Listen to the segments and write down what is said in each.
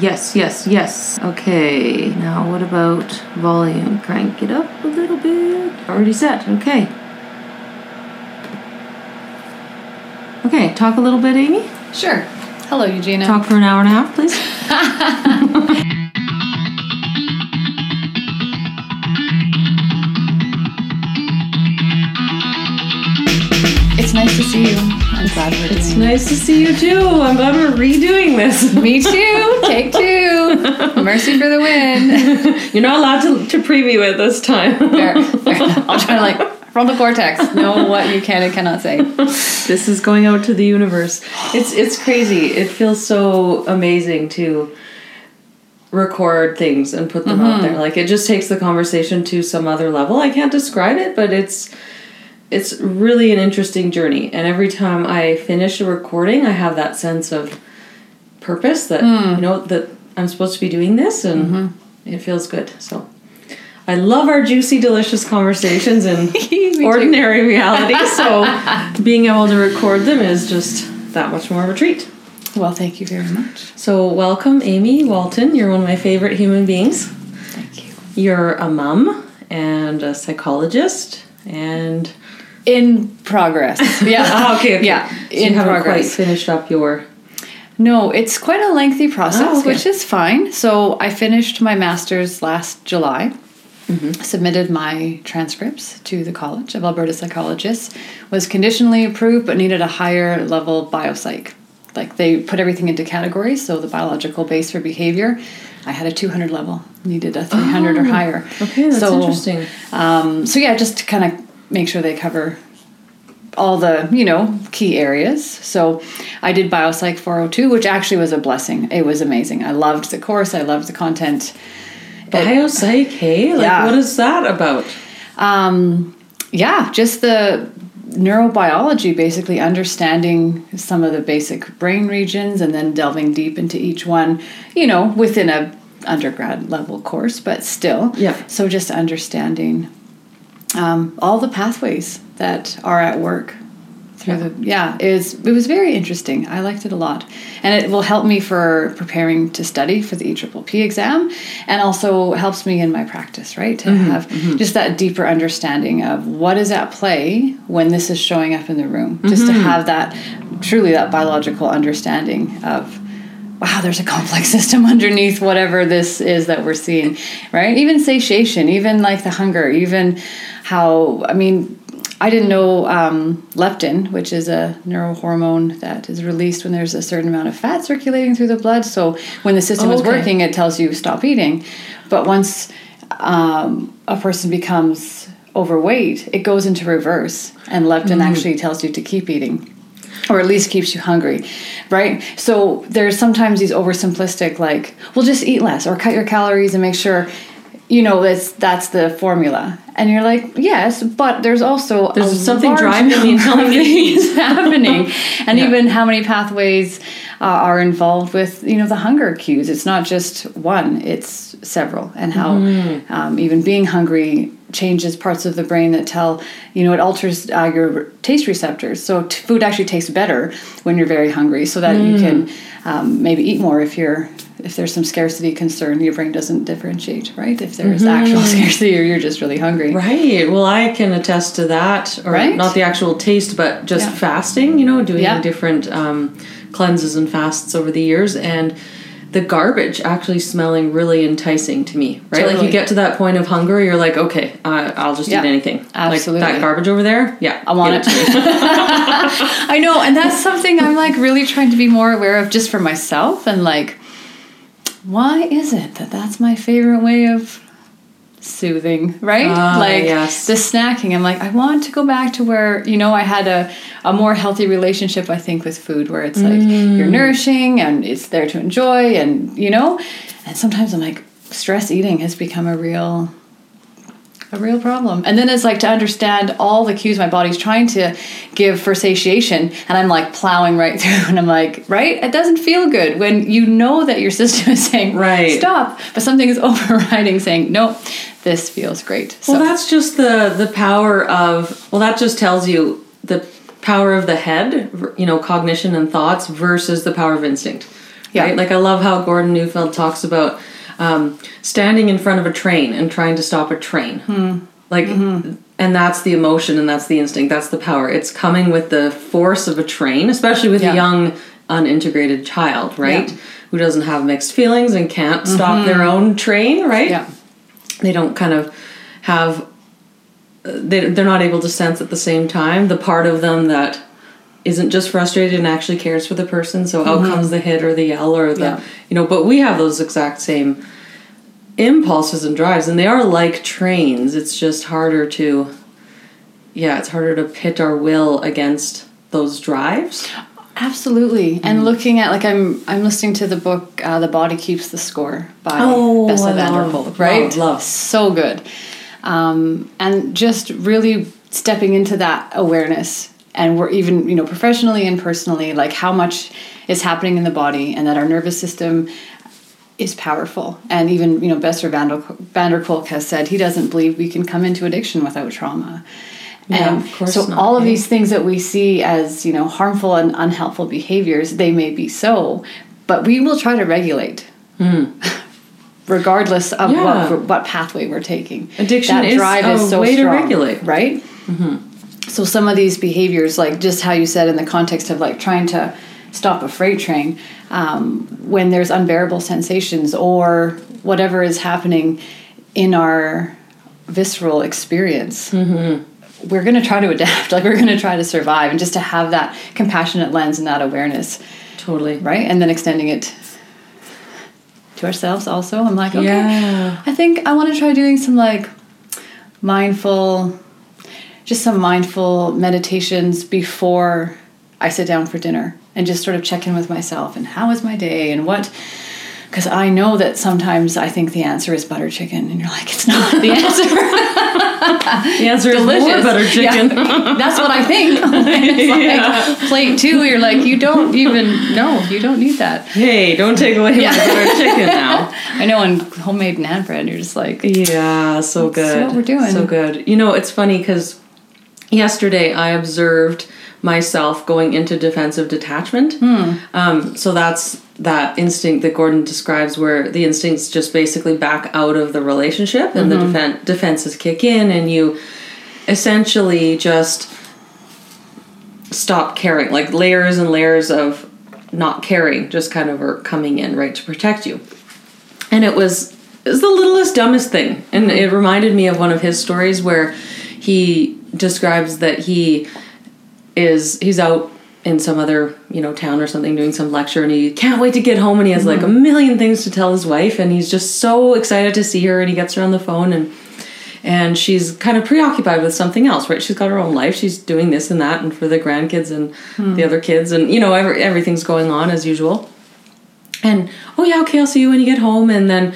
Yes, yes, yes. Okay, now what about volume? Crank it up a little bit. Already set, okay. Okay, talk a little bit, Amy. Sure. Hello, Eugenia. Talk for an hour and a half, please. It's nice to see you. Glad we're It's doing nice to see you too. I'm glad we're redoing this. Me too. Take two. Mercy for the win. You're not allowed to, to preview it this time. Fair, fair. I'll try to like from the cortex know what you can and cannot say. this is going out to the universe. It's it's crazy. It feels so amazing to record things and put them out mm-hmm. there. Like it just takes the conversation to some other level. I can't describe it, but it's it's really an interesting journey. And every time I finish a recording, I have that sense of purpose that hmm. you know that I'm supposed to be doing this and mm-hmm. it feels good. So I love our juicy, delicious conversations in ordinary reality. So being able to record them is just that much more of a treat. Well, thank you very much. So welcome, Amy Walton. You're one of my favorite human beings. Thank you. You're a mom and a psychologist and In progress. Yeah. ah, okay, okay. Yeah. So in you haven't quite progress. finished up your No, it's quite a lengthy process, Oh, okay. which is fine. So I finished my master's last July. Mm-hmm. Submitted my transcripts to the College of Alberta Psychologists. Was conditionally approved, but needed a higher level biopsych. Like they put everything into categories, so the biological base for behavior. I had a 200 level, needed a 300 or Oh, higher. Okay, that's So, interesting. Um, so yeah, just to kind of make sure they cover all the you know key areas. So I did Biopsych 402, which actually was a blessing. It was amazing. I loved the course. I loved the content. Biopsych, hey? Like Yeah. what is that about? Um, yeah, just the neurobiology, basically understanding some of the basic brain regions and then delving deep into each one. You know, within a undergrad level course, but still. Yeah. So just understanding um, all the pathways that are at work through Yeah. the yeah is it was very interesting. I liked it a lot. And it will help me for preparing to study for the E EPPP exam and also helps me in my practice right? To mm-hmm, have mm-hmm. just that deeper understanding of what is at play when this is showing up in the room. Just to mm-hmm. have that truly that biological understanding of wow, there's a complex system underneath whatever this is that we're seeing, right? Even satiation, even like the hunger, even how, I mean, I didn't know um, leptin, which is a neurohormone that is released when there's a certain amount of fat circulating through the blood. So when the system is Okay. working, it tells you stop eating. But once um, a person becomes overweight, it goes into reverse, and leptin actually tells you to keep eating or at least keeps you hungry, right? So there's sometimes these oversimplistic like, well, just eat less or cut your calories and make sure, you know, that's that's the formula. And you're like, yes, but there's also There's something driving me telling me happening, and Yeah. even how many pathways uh, are involved with you know the hunger cues. It's not just one; it's several, and how Mm. um, even being hungry changes parts of the brain that tell you know it alters uh, your taste receptors. So t- food actually tastes better when you're very hungry, so that you can Mm. um, maybe eat more if you're if there's some scarcity concern. Your brain doesn't differentiate, right? If there's Mm-hmm. actual scarcity, or you're just really hungry. Right. Well, I can attest to that, or Right? not the actual taste, but just Yeah. fasting. You know, doing Yeah. different um, cleanses and fasts over the years, and the garbage actually smelling really enticing to me. Right. Like you get to that point of hunger, you're like, okay, uh, I'll just Yeah. eat anything. Absolutely. Like that garbage over there. Yeah, I want it. to me. I know, and that's something I'm like really trying to be more aware of just for myself and like why is it that that's my favorite way of soothing, right? Ah, like yes. the snacking. I'm like I want to go back to where, you know, I had a a more healthy relationship I think with food where it's like you're Mm. nourishing and it's there to enjoy and, you know, and sometimes I'm like stress eating has become a real a real problem. And then it's like to understand all the cues my body's trying to give for satiation, and I'm like plowing right through, and I'm like, right? It doesn't feel good when you know that your system is saying, Right. stop, but something is overriding saying, no, this feels great. So Well, that's just the the power of. Well, that just tells you the power of the head. You know, cognition and thoughts versus the power of instinct. Yeah. Right? Like I love how Gordon Neufeld talks about um, standing in front of a train and trying to stop a train. Like, and that's the emotion and that's the instinct. That's the power. It's coming with the force of a train, especially with Yeah. a young, unintegrated child, right? Yeah. Who doesn't have mixed feelings and can't stop their own train, right? Yeah. They don't kind of have. They, they're not able to sense at the same time the part of them that isn't just frustrated and actually cares for the person. So out comes the hit or the yell or the Yeah. you know. But we have those exact same impulses and drives, and they are like trains. It's just harder to, yeah, it's harder to pit our will against those drives. Absolutely. Mm-hmm. And looking at like I'm I'm listening to the book uh, The Body Keeps the Score by Oh, Bessel van der Kolk, right? love, love. So good. Um, and just really stepping into that awareness and we're even, you know, professionally and personally, like how much is happening in the body and that our nervous system is powerful. And even, you know, Bessel van der, van der Kolk has said he doesn't believe we can come into addiction without trauma. Yeah, And of course so not, all of these things that we see as, you know, harmful and unhelpful behaviors, they may be so, but we will try to regulate. Hmm. Regardless of. Yeah. what, what pathway we're taking, Addiction that is drive a is so way to regulate. right? Mm-hmm. So some of these behaviors, like just how you said in the context of like trying to stop a freight train, um, when there's unbearable sensations or whatever is happening in our visceral experience, we're going to try to adapt. Like we're going to try to survive, and just to have that compassionate lens and that awareness, Totally. right? And then extending it to ourselves also. I'm like, okay, Yeah. I think I want to try doing some like mindful, just some mindful meditations before I sit down for dinner and just sort of check in with myself and how was my day and what. Because I know that sometimes I think the answer is butter chicken, and you're like, it's not the answer. The answer is more butter chicken. Yeah, that's what I think. it's like plate two, you're like, you don't even know, you don't need that. Hey, don't take away Yeah. my butter chicken now. I know, and homemade naan bread, you're just like, Yeah, so That's good. what we're doing. So good. You know, it's funny because yesterday I observed myself going into defensive detachment. Hmm. Um, so that's that instinct that Gordon describes, where the instincts just basically back out of the relationship and Mm-hmm. the defen- defenses kick in, and you essentially just stop caring. Like layers and layers of not caring just kind of are coming in, right, to protect you and it was it was the littlest dumbest thing and it reminded me of one of his stories where he describes that he is he's out in some other you know town or something doing some lecture and he can't wait to get home and he has like a mm-hmm. million things to tell his wife and he's just so excited to see her and he gets her on the phone and and she's kind of preoccupied with something else right? She's got her own life. She's doing this and that and for the grandkids and hmm. the other kids and you know every, everything's going on as usual. And oh yeah okay i'll see you when you get home. And then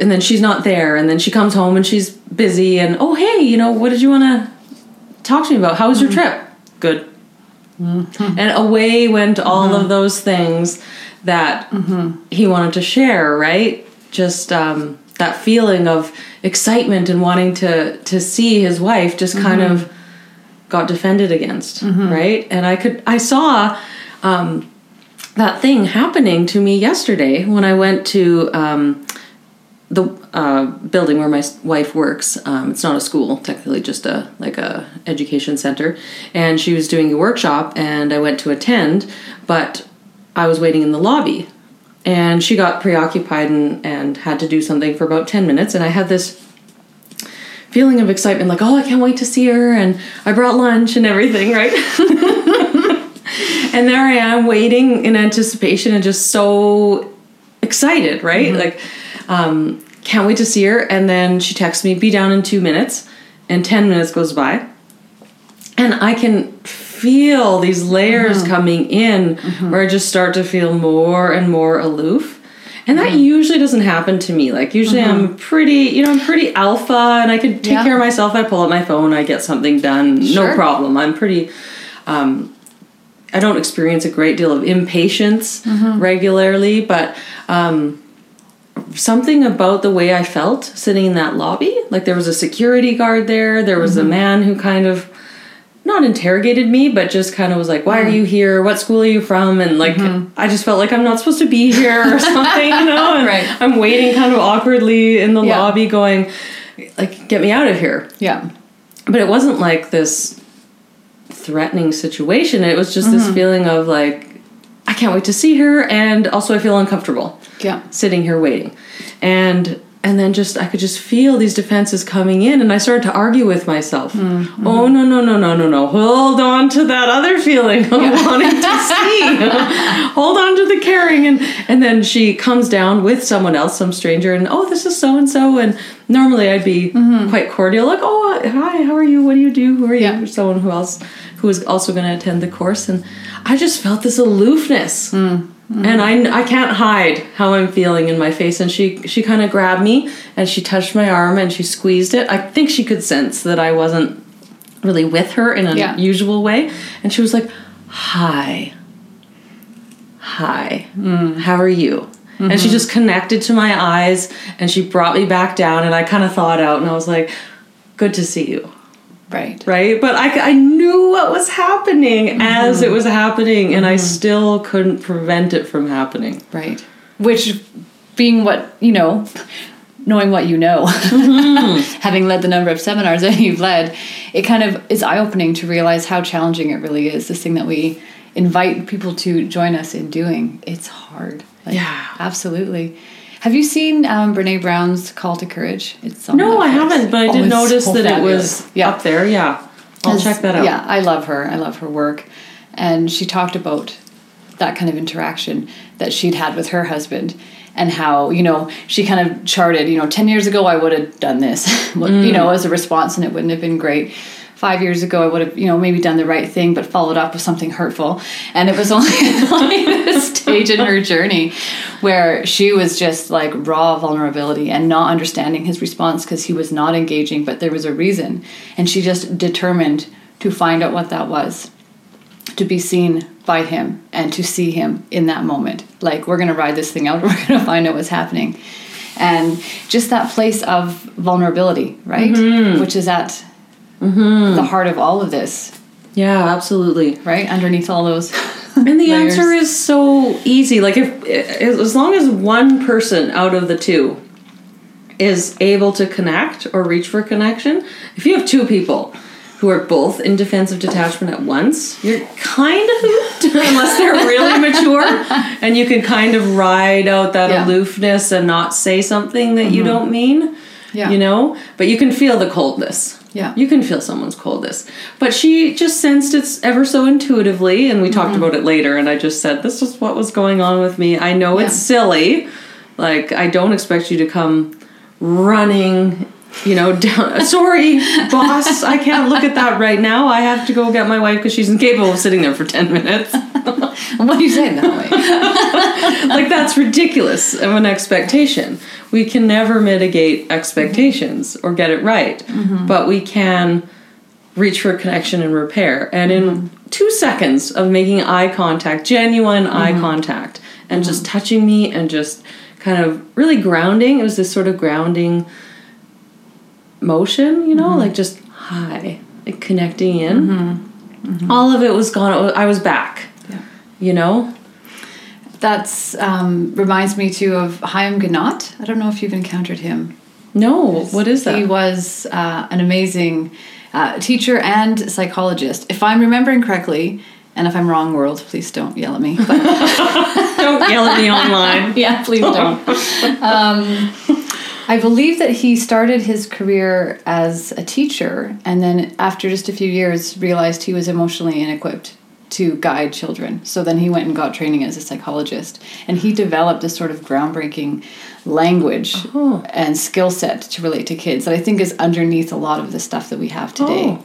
and then she's not there. And then she comes home and she's busy and oh hey you know what did you want to talk to me about how was your trip? Good. And away went all of those things that he wanted to share right? Just um, that feeling of excitement and wanting to to see his wife just kind of got defended against right? And i could i saw um, that thing happening to me yesterday when I went to um, the uh, building where my wife works. Um, it's not a school, technically, just a like a education center. And she was doing a workshop, and I went to attend, but I was waiting in the lobby, and she got preoccupied and and had to do something for about ten minutes, and I had this feeling of excitement like oh i can't wait to see her and i brought lunch and everything right and there I am waiting in anticipation and just so excited, right? Like, um, can't wait to see her. And then she texts me, be down in two minutes, and 10 minutes goes by. And I can feel these layers mm-hmm. coming in mm-hmm. where I just start to feel more and more aloof. And that mm-hmm. usually doesn't happen to me. Like usually I'm pretty, you know, I'm pretty alpha and I can take Yeah. care of myself. I pull out my phone, I get something done, no problem. I'm pretty um, I don't experience a great deal of impatience regularly, but um, something about the way I felt sitting in that lobby, like there was a security guard there, there was a mm-hmm. man who kind of not interrogated me, but just kind of was like, "Why are mm. you here? What school are you from?" And like, mm-hmm. I just felt like I'm not supposed to be here or something, you know. And Right. I'm waiting kind of awkwardly in the Yeah. lobby, going, "Like, get me out of here." Yeah. But it wasn't like this threatening situation. It was just this mm-hmm. feeling of like, I can't wait to see her, and also I feel uncomfortable Yeah. sitting here waiting. And and then just i could just feel these defenses coming in and i started to argue with myself. Mm-hmm. Oh no no no no no no. Hold on to that other feeling of wanting to see. Hold on to the caring. And and then she comes down with someone else some stranger and oh this is so and so and normally i'd be mm-hmm. quite cordial like oh uh, hi how are you? What do you do? Who are you? Yeah. someone who else who is also going to attend the course. And i just felt this aloofness mm. Mm-hmm. and I, I can't hide how I'm feeling in my face. And she she kind of grabbed me and she touched my arm and she squeezed it. I think she could sense that I wasn't really with her in an Yeah. usual way. And she was like, "Hi, hi, mm. how are you?" And she mm-hmm. just connected to my eyes and she brought me back down. And I kind of thawed out and I was like, "Good to see you." Right. right? But I, I knew what was happening as it mm-hmm. was happening, and I mm-hmm. still couldn't prevent it from happening. Right. Which, being what, you know, knowing what you know, mm-hmm. having led the number of seminars that you've led, it kind of is eye opening to realize how challenging it really is. This thing that we invite people to join us in doing. It's hard. Like, Yeah. Absolutely. Have you seen um, Brene Brown's Call to Courage? It's on No, I haven't, but I Oh, did notice so that fabulous. it was up there. Yeah, I'll As- check that out. Yeah, I love her. I love her work. And she talked about that kind of interaction that she'd had with her husband and how, you know, she kind of charted, you know, 10 years ago I would have done this, you know, as a response and it wouldn't have been great. Five years ago, I would have, you know, maybe done the right thing, but followed up with something hurtful. And it was only like this stage in her journey where she was just like raw vulnerability and not understanding his response because he was not engaging, but there was a reason. And she just determined to find out what that was to be seen by him and to see him in that moment. Like, we're going to ride this thing out, we're going to find out what's happening. And just that place of vulnerability, right? Mm-hmm. Which is at the heart of all of this, Yeah, absolutely. right? Underneath all those. And the answer is so easy. Like if as long as one person out of the two is able to connect or reach for connection, if you have two people who are both in defensive detachment at once, you're kind of unless they're really mature and you can kind of ride out that Yeah. Mm-hmm. aloofness and not say something that you don't mean. Yeah. You know, but you can feel the coldness. Yeah. You can feel someone's coldness. But she just sensed it ever so intuitively, and we Mm-hmm. talked about it later, and I just said, This is what was going on with me. I know it's silly. Like, I don't expect you to come running, you know, down. Sorry, boss, I can't look at that right now. I have to go get my wife because she's incapable of sitting there for 10 minutes. what are you saying that way? like, that's ridiculous of an expectation. We can never mitigate expectations or get it right, mm-hmm. but we can reach for connection and repair. And in mm-hmm. two seconds of making eye contact, genuine eye mm-hmm. contact, and just touching me and just kind of really grounding, it was this sort of grounding motion, you know, like just hi, like connecting in. All of it was gone. I was back, Yeah. you know? That's um, reminds me too of Haim Ginott. I don't know if you've encountered him. No, what is that? He was uh, an amazing uh, teacher and psychologist. If I'm remembering correctly, and if I'm wrong, world, please don't yell at me. Don't yell at me online. yeah, please don't. Um, I believe that he started his career as a teacher, and then after just a few years, realized he was emotionally inequipped to guide children. So then he went and got training as a psychologist, and he developed this sort of groundbreaking language Oh. and skill set to relate to kids that I think is underneath a lot of the stuff that we have today. Oh.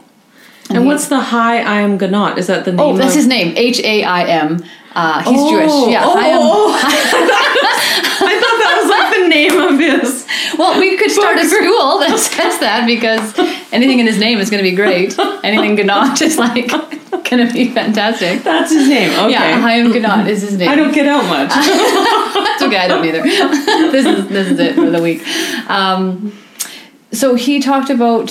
And what's the hi I am Ginott? Is that the name? Oh, that's his name. H A I M. Uh, he's Oh, Jewish. Yeah. oh, Chaim- oh. I thought that was like the name of his. Well, we could start a Book. school that says that because anything in his name is going to be great. Anything Ginott is like going to be fantastic. That's his name. Okay. Yeah, Haim Ginott is his name. I don't get out much. That's okay. I don't either. this is this is it for the week. Um, so he talked about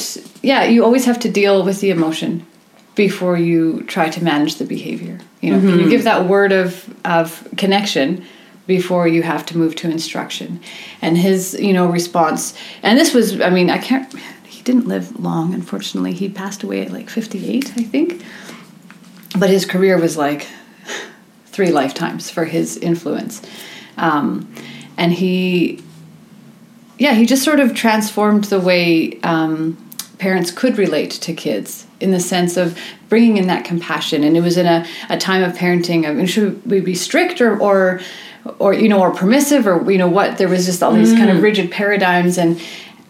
yeah, you always have to deal with the emotion, before you try to manage the behavior. You know, mm-hmm. you give that word of of connection before you have to move to instruction. And his, you know, response, and this was, I mean, I can't, he didn't live long, unfortunately. He passed away at like 58, I think. But his career was like three lifetimes for his influence. Um, and he, yeah, he just sort of transformed the way um, parents could relate to kids in the sense of bringing in that compassion. And it was in a, a time of parenting of should we be strict or, or or you know or permissive or you know what there was just all these mm. kind of mm. rigid paradigms and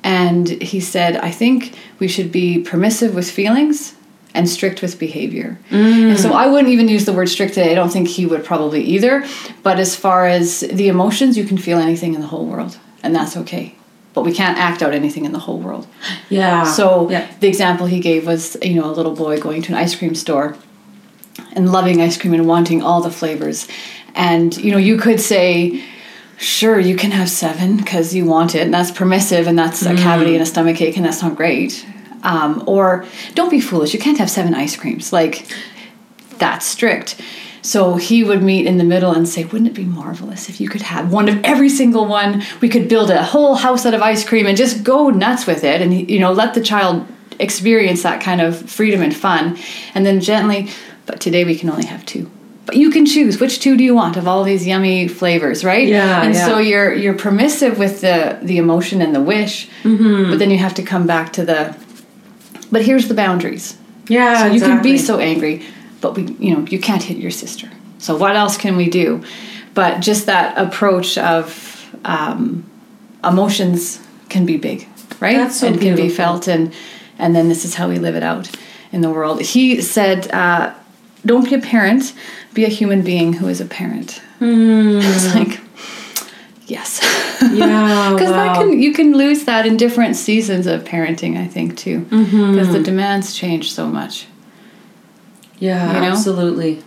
and he said i think we should be permissive with feelings and strict with behavior mm. and so i wouldn't even use the word strict today i don't think he would probably either but as far as the emotions you can feel anything in the whole world and that's okay but we can't act out anything in the whole world yeah so yeah. the example he gave was you know a little boy going to an ice cream store and loving ice cream and wanting all the flavors and, you know, you could say, sure, you can have seven because you want it, and that's permissive, and that's a mm. cavity and a stomach ache, and that's not great. Um, or don't be foolish, you can't have seven ice creams. Like, that's strict. So he would meet in the middle and say, Wouldn't it be marvelous if you could have one of every single one? We could build a whole house out of ice cream and just go nuts with it and, you know, let the child experience that kind of freedom and fun. And then gently, but today we can only have two but you can choose which two do you want of all these yummy flavors right yeah and yeah. so you're you're permissive with the the emotion and the wish mm-hmm. but then you have to come back to the but here's the boundaries yeah so you exactly. can be so angry but we you know you can't hit your sister so what else can we do but just that approach of um, emotions can be big right so and beautiful. can be felt and and then this is how we live it out in the world he said uh, don't be a parent be a human being who is a parent. Mm. It's like, yes. Yeah. Because wow. that can you can lose that in different seasons of parenting, I think too. Because mm-hmm. the demands change so much. Yeah, you know? absolutely.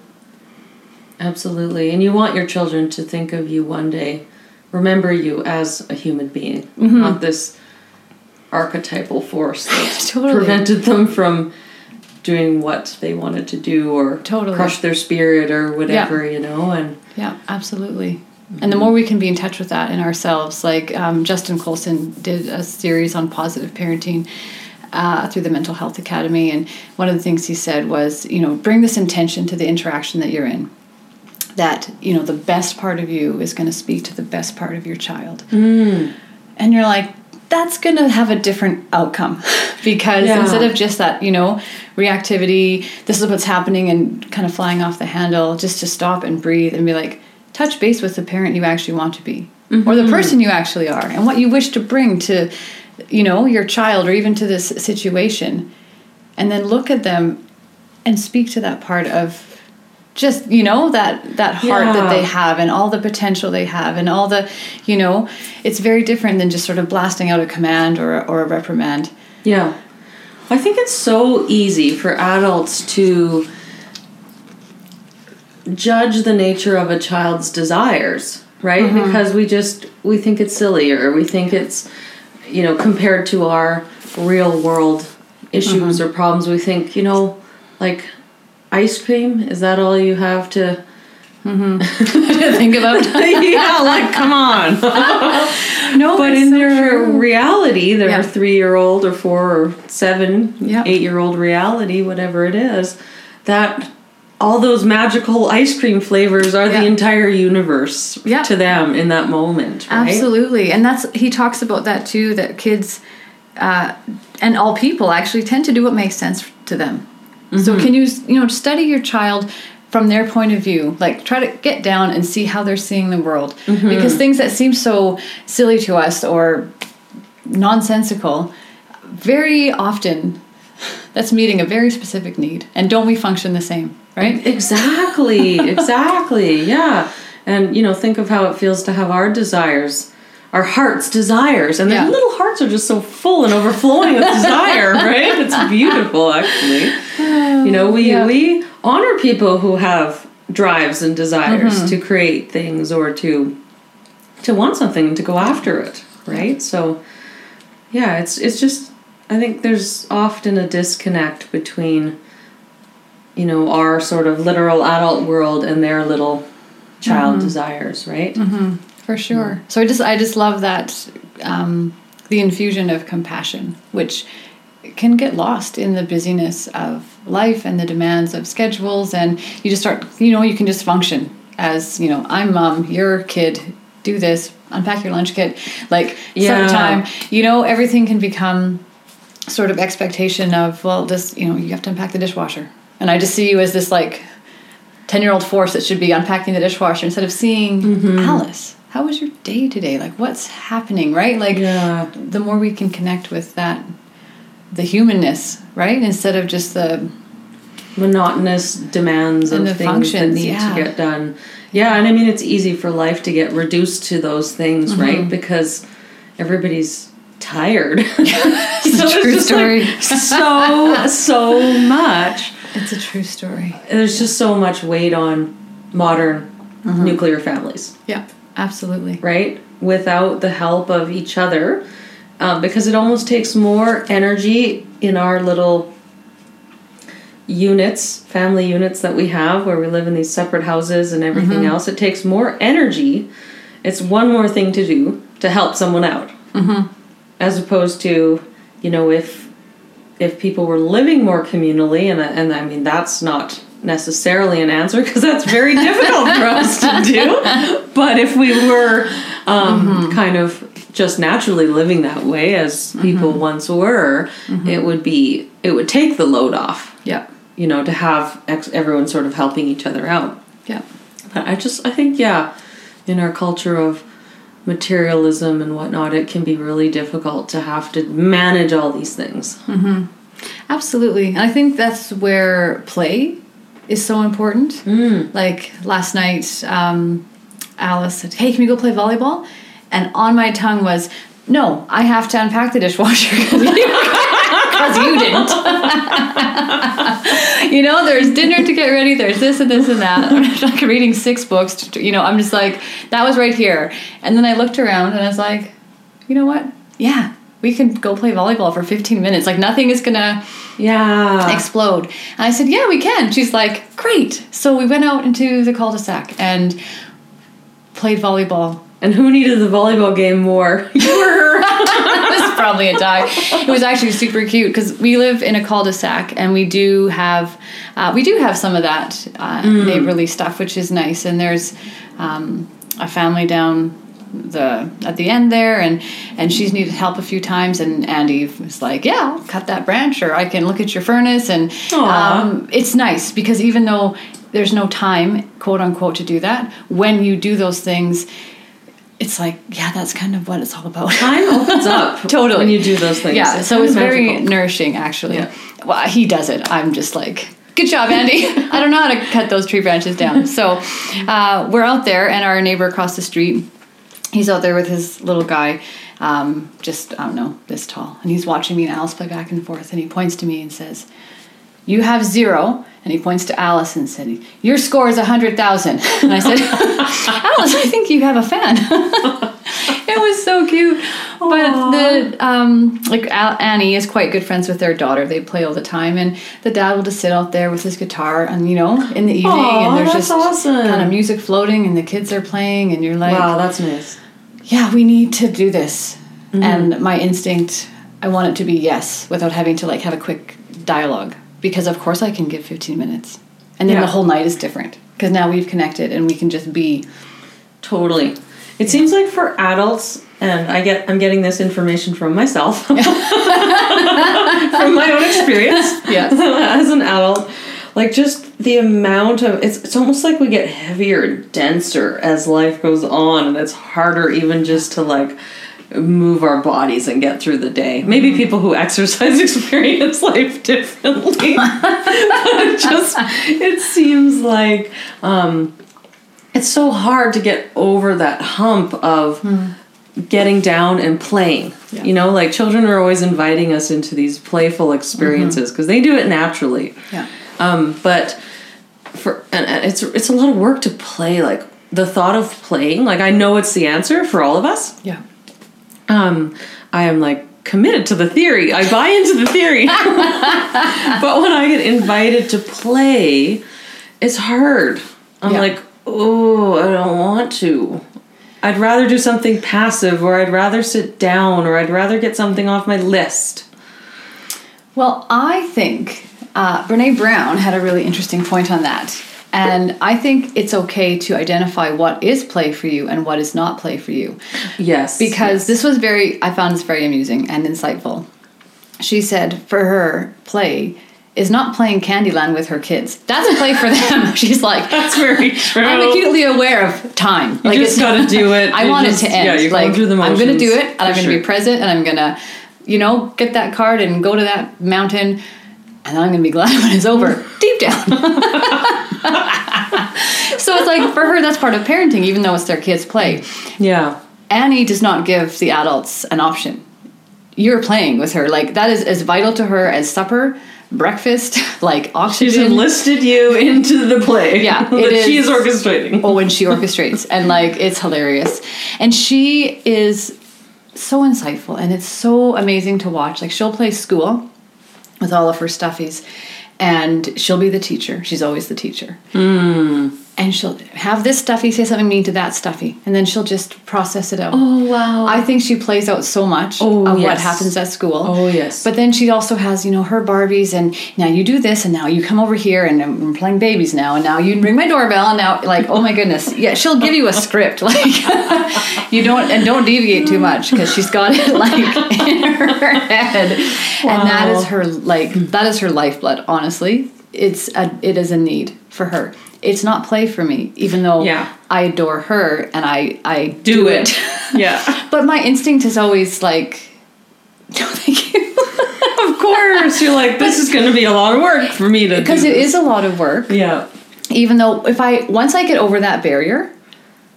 Absolutely. And you want your children to think of you one day, remember you as a human being, mm-hmm. not this archetypal force that totally. prevented them from doing what they wanted to do or totally. crush their spirit or whatever, yeah. you know, and yeah, absolutely. Mm-hmm. And the more we can be in touch with that in ourselves, like um, Justin Colson did a series on positive parenting uh, through the Mental Health Academy, and one of the things he said was, you know, bring this intention to the interaction that you're in. That you know the best part of you is going to speak to the best part of your child, mm. and you're like, that's going to have a different outcome because yeah. instead of just that, you know, reactivity, this is what's happening and kind of flying off the handle, just to stop and breathe and be like, touch base with the parent you actually want to be mm-hmm. or the person you actually are and what you wish to bring to, you know, your child or even to this situation. And then look at them and speak to that part of just you know that that heart yeah. that they have and all the potential they have and all the you know it's very different than just sort of blasting out a command or or a reprimand yeah i think it's so easy for adults to judge the nature of a child's desires right mm-hmm. because we just we think it's silly or we think it's you know compared to our real world issues mm-hmm. or problems we think you know like ice cream? Is that all you have to mm-hmm. to think about? yeah, like come on. no, but in so their true. reality, their yeah. three-year-old or four or seven, yep. eight-year-old reality, whatever it is, that all those magical ice cream flavors are yeah. the entire universe yeah. to them in that moment. Right? Absolutely, and that's he talks about that too. That kids uh, and all people actually tend to do what makes sense to them. Mm-hmm. So can you you know study your child from their point of view like try to get down and see how they're seeing the world mm-hmm. because things that seem so silly to us or nonsensical very often that's meeting a very specific need and don't we function the same right exactly exactly yeah and you know think of how it feels to have our desires our heart's desires and yeah. their little hearts are just so full and overflowing with desire right it's beautiful actually you know we yeah. we honor people who have drives and desires mm-hmm. to create things or to to want something to go after it right so yeah it's it's just i think there's often a disconnect between you know, our sort of literal adult world and their little child mm-hmm. desires, right? Mm-hmm. for sure. Mm-hmm. So I just I just love that um, the infusion of compassion, which can get lost in the busyness of life and the demands of schedules, and you just start you know you can just function as you know I'm mom, you're kid, do this, unpack your lunch kit, like Yeah. sometime you know everything can become sort of expectation of well this you know you have to unpack the dishwasher, and I just see you as this like 10 year old force that should be unpacking the dishwasher instead of seeing Mm-hmm. Alice. How was your day today? Like, what's happening, right? Like, Yeah. the more we can connect with that, the humanness, right? Instead of just the, monotonous demands And of things functions, that need yeah. to get done. Yeah, and I mean it's easy for life to get reduced to those things, Mm-hmm. right? Because everybody's tired. it's a true story. so so much. It's a true story. There's just so much weight on modern Mm-hmm. nuclear families, Yeah, absolutely. right? Without the help of each other, um, because it almost takes more energy in our little units, family units that we have, where we live in these separate houses and everything Mm-hmm. else. It takes more energy. It's one more thing to do to help someone out, Mm-hmm. as opposed to, you know, if if people were living more communally, and and I mean that's not necessarily an answer because that's very difficult for us to do. But if we were um, Mm-hmm. kind of just naturally living that way as people once were, Mm-hmm. it would be it would take the load off. Yeah, You know, to have ex- everyone sort of helping each other out. yeah. But I just I think yeah, in our culture of materialism and whatnot, it can be really difficult to have to manage all these things. Absolutely. And I think that's where play is so important. Mm. Like last night, um, Alice said, Hey, can we go play volleyball? And on my tongue was, No, I have to unpack the dishwasher because you didn't. you know, there's dinner to get ready, there's this and this and that. I'm like reading six books. To, you know, I'm just like, That was right here. And then I looked around and I was like, You know what? Yeah. We can go play volleyball for 15 minutes. Like nothing is gonna Yeah. explode. And I said, Yeah, we can. She's like, Great. So we went out into the cul de sac and played volleyball. And who needed the volleyball game more? You or her? probably a dog. It was actually super cute because we live in a cul-de-sac and we do have uh, we do have some of that uh, neighborly stuff, which is nice. And there's um, a family down the at the end there, and and she's needed help a few times. And Andy was like, "Yeah, I'll cut that branch, or I can look at your furnace." And um, it's nice because even though there's no time, quote unquote, to do that, when you do those things. It's like, yeah, that's kind of what it's all about. Time opens up Totally. when you do those things. Yeah, so it's very nourishing, actually. Yeah. Well, he does it. I'm just like, good job, Andy. I don't know how to cut those tree branches down. So uh, we're out there, and our neighbor across the street, he's out there with his little guy, um, just, I don't know, this tall. And he's watching me and Alice play back and forth, and he points to me and says, you have zero. And he points to Alice and said, Your score is 100,000. And I said, Alice, I think you have a fan. it was so cute. But the, um, like Al- Annie is quite good friends with their daughter. They play all the time. And the dad will just sit out there with his guitar and, you know, in the evening. Aw, and there's just awesome. kind of music floating and the kids are playing. And you're like, Wow, that's nice. yeah, we need to do this. Mm-hmm. And my instinct, I want it to be yes without having to like have a quick dialogue because of course I can give 15 minutes. And then Yeah. the whole night is different because now we've connected and we can just be Totally. It seems like for adults, and I get I'm getting this information from myself, from my own experience. Yes. as an adult, like just the amount of it's it's almost like we get heavier and denser as life goes on, and it's harder even just to like move our bodies and get through the day. Maybe people who exercise experience life differently. but it just it seems like um it's so hard to get over that hump of getting down and playing. Yeah. You know, like children are always inviting us into these playful experiences because they do it naturally. yeah. Um, but for and it's it's a lot of work to play. Like the thought of playing, like I know it's the answer for all of us. Yeah. Um, I am like committed to the theory. I buy into the theory. but when I get invited to play, it's hard. I'm Yeah. like, oh, I don't want to. I'd rather do something passive, or I'd rather sit down, or I'd rather get something off my list. Well, I think uh, Brene Brown had a really interesting point on that. And I think it's okay to identify what is play for you and what is not play for you. Yes. Because this was very, I found this very amusing and insightful. She said for her, play is not playing Candyland with her kids. That's a play for them. She's like, that's very true. I'm acutely aware of time. You just gotta do it. I You want just- it to end. yeah, you're going like through the motions, I'm going to do it, and I'm going to sure. be present, and I'm going to, you know, get that card and go to that mountain, and then I'm going to be glad when it's over. Deep down. so it's like for her, that's part of parenting, even though it's their kids' play. Yeah. Annie does not give the adults an option. You're playing with her. Like that is as vital to her as supper, breakfast, like oxygen. She's enlisted you into the play. Yeah, that it she is is- orchestrating. oh, when she orchestrates, and like it's hilarious. And she is so insightful, and it's so amazing to watch. Like she'll play school with all of her stuffies, and she'll be the teacher. She's always the teacher. Hmm. And she'll have this stuffy say something mean to that stuffy, and then she'll just process it out. Oh wow. I think she plays out so much Oh, of what happens at school. Oh, yes. But then she also has, you know, her Barbies, and now you do this, and now you come over here, and I'm playing babies now, and now you ring my doorbell, and now, like, oh my goodness, yeah, she'll give you a script, like, you don't, and don't deviate too much because she's got it like in her head, and that is her like that is her lifeblood. Honestly, it's a it is a need for her. It's not play for me, even though Yeah. I adore her and I I do it. yeah. but my instinct is always like, no, thank you. Of course. You're like, this is gonna be a lot of work for me to Because do it is a lot of work. Yeah. Even though if I once I get over that barrier,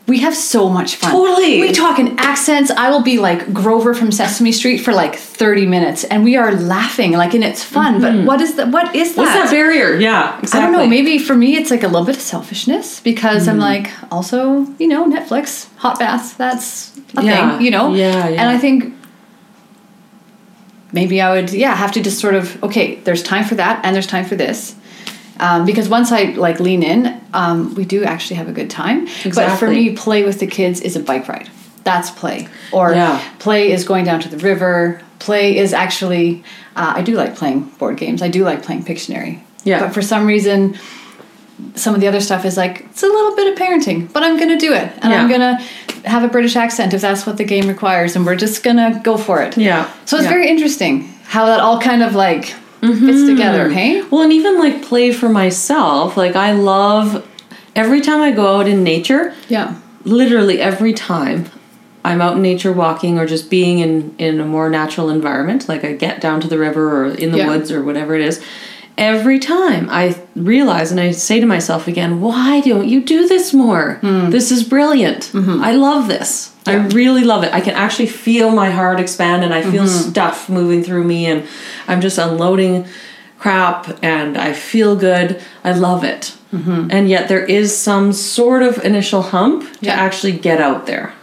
we have so much fun. Totally. We talk in accents. I will be like Grover from Sesame Street for like 30 minutes and we are laughing like and it's fun. But what is that what is that? Mm-hmm. What's that barrier? Yeah. Exactly. I don't know. Maybe for me, it's like a little bit of selfishness because I'm like, also, you know, Netflix, hot baths, that's a Yeah. thing, you know? Yeah, yeah. And I think maybe I would, yeah, have to just sort of, okay, there's time for that and there's time for this. Um, because once I like lean in, um, we do actually have a good time. But for me, play with the kids is a bike ride. That's play. Or Yeah. play is going down to the river. Play is actually, uh, I do like playing board games. I do like playing Pictionary. Yeah. But for some reason, some of the other stuff is like it's a little bit of parenting, but I'm gonna do it, and I'm gonna have a British accent if that's what the game requires, and we're just gonna go for it. Yeah. So it's Yeah. very interesting how that all kind of like fits mm-hmm. together. Hey. Well, and even like play for myself, like I love every time I go out in nature, Yeah. literally every time I'm out in nature walking or just being in in a more natural environment, like I get down to the river or in the Yeah. woods or whatever it is, every time I realize and I say to myself again, why don't you do this more? Hmm. This is brilliant. Mm-hmm. I love this. I really love it. I can actually feel my heart expand and I feel mm-hmm. stuff moving through me and I'm just unloading crap and I feel good. I love it. Mm-hmm. And yet there is some sort of initial hump to Yeah. actually get out there.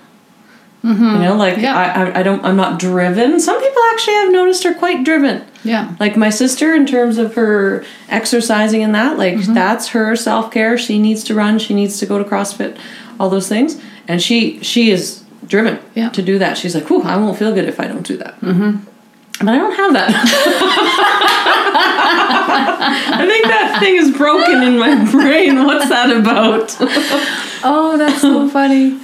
You know, like Yeah. I, I, I don't, I'm not driven. Some people actually I've noticed are quite driven. Yeah. Like my sister, in terms of her exercising and that, like Mm-hmm. that's her self care. She needs to run. She needs to go to CrossFit, all those things, and she she is driven Yeah. to do that. She's like, "Whew, I won't feel good if I don't do that." Mm-hmm. But I don't have that. I think that thing is broken in my brain. What's that about? Oh, that's so funny.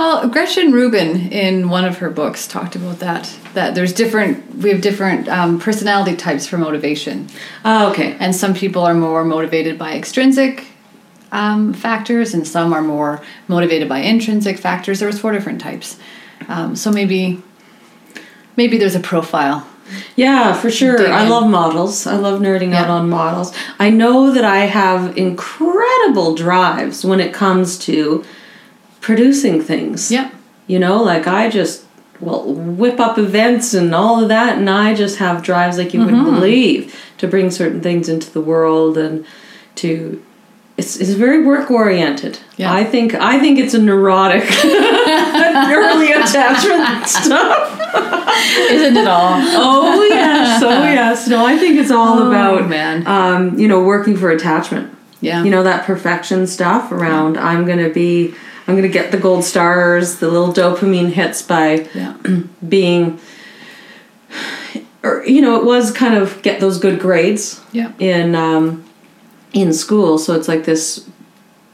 Well, Gretchen Rubin in one of her books talked about that. That there's different. We have different um, personality types for motivation. oh, okay. And some people are more motivated by extrinsic um, factors, and some are more motivated by intrinsic factors. There was four different types. Um, so maybe, maybe there's a profile. Yeah, for sure. I love models. I love nerding out on models. I know that I have incredible drives when it comes to producing things. Yeah. You know, like I just will whip up events and all of that, and I just have drives like you Mm-hmm. wouldn't believe to bring certain things into the world and to. It's, it's very work oriented. Yeah. I think I think it's a neurotic early attachment stuff. Isn't it all? oh yes, oh yes. No, I think it's all Oh, about man. um, you know, working for attachment. Yeah. You know that perfection stuff around. I'm gonna be. I'm gonna get the gold stars, the little dopamine hits by Yeah. being. Or you know, it was kind of get those good grades Yeah. in um, in school. So it's like this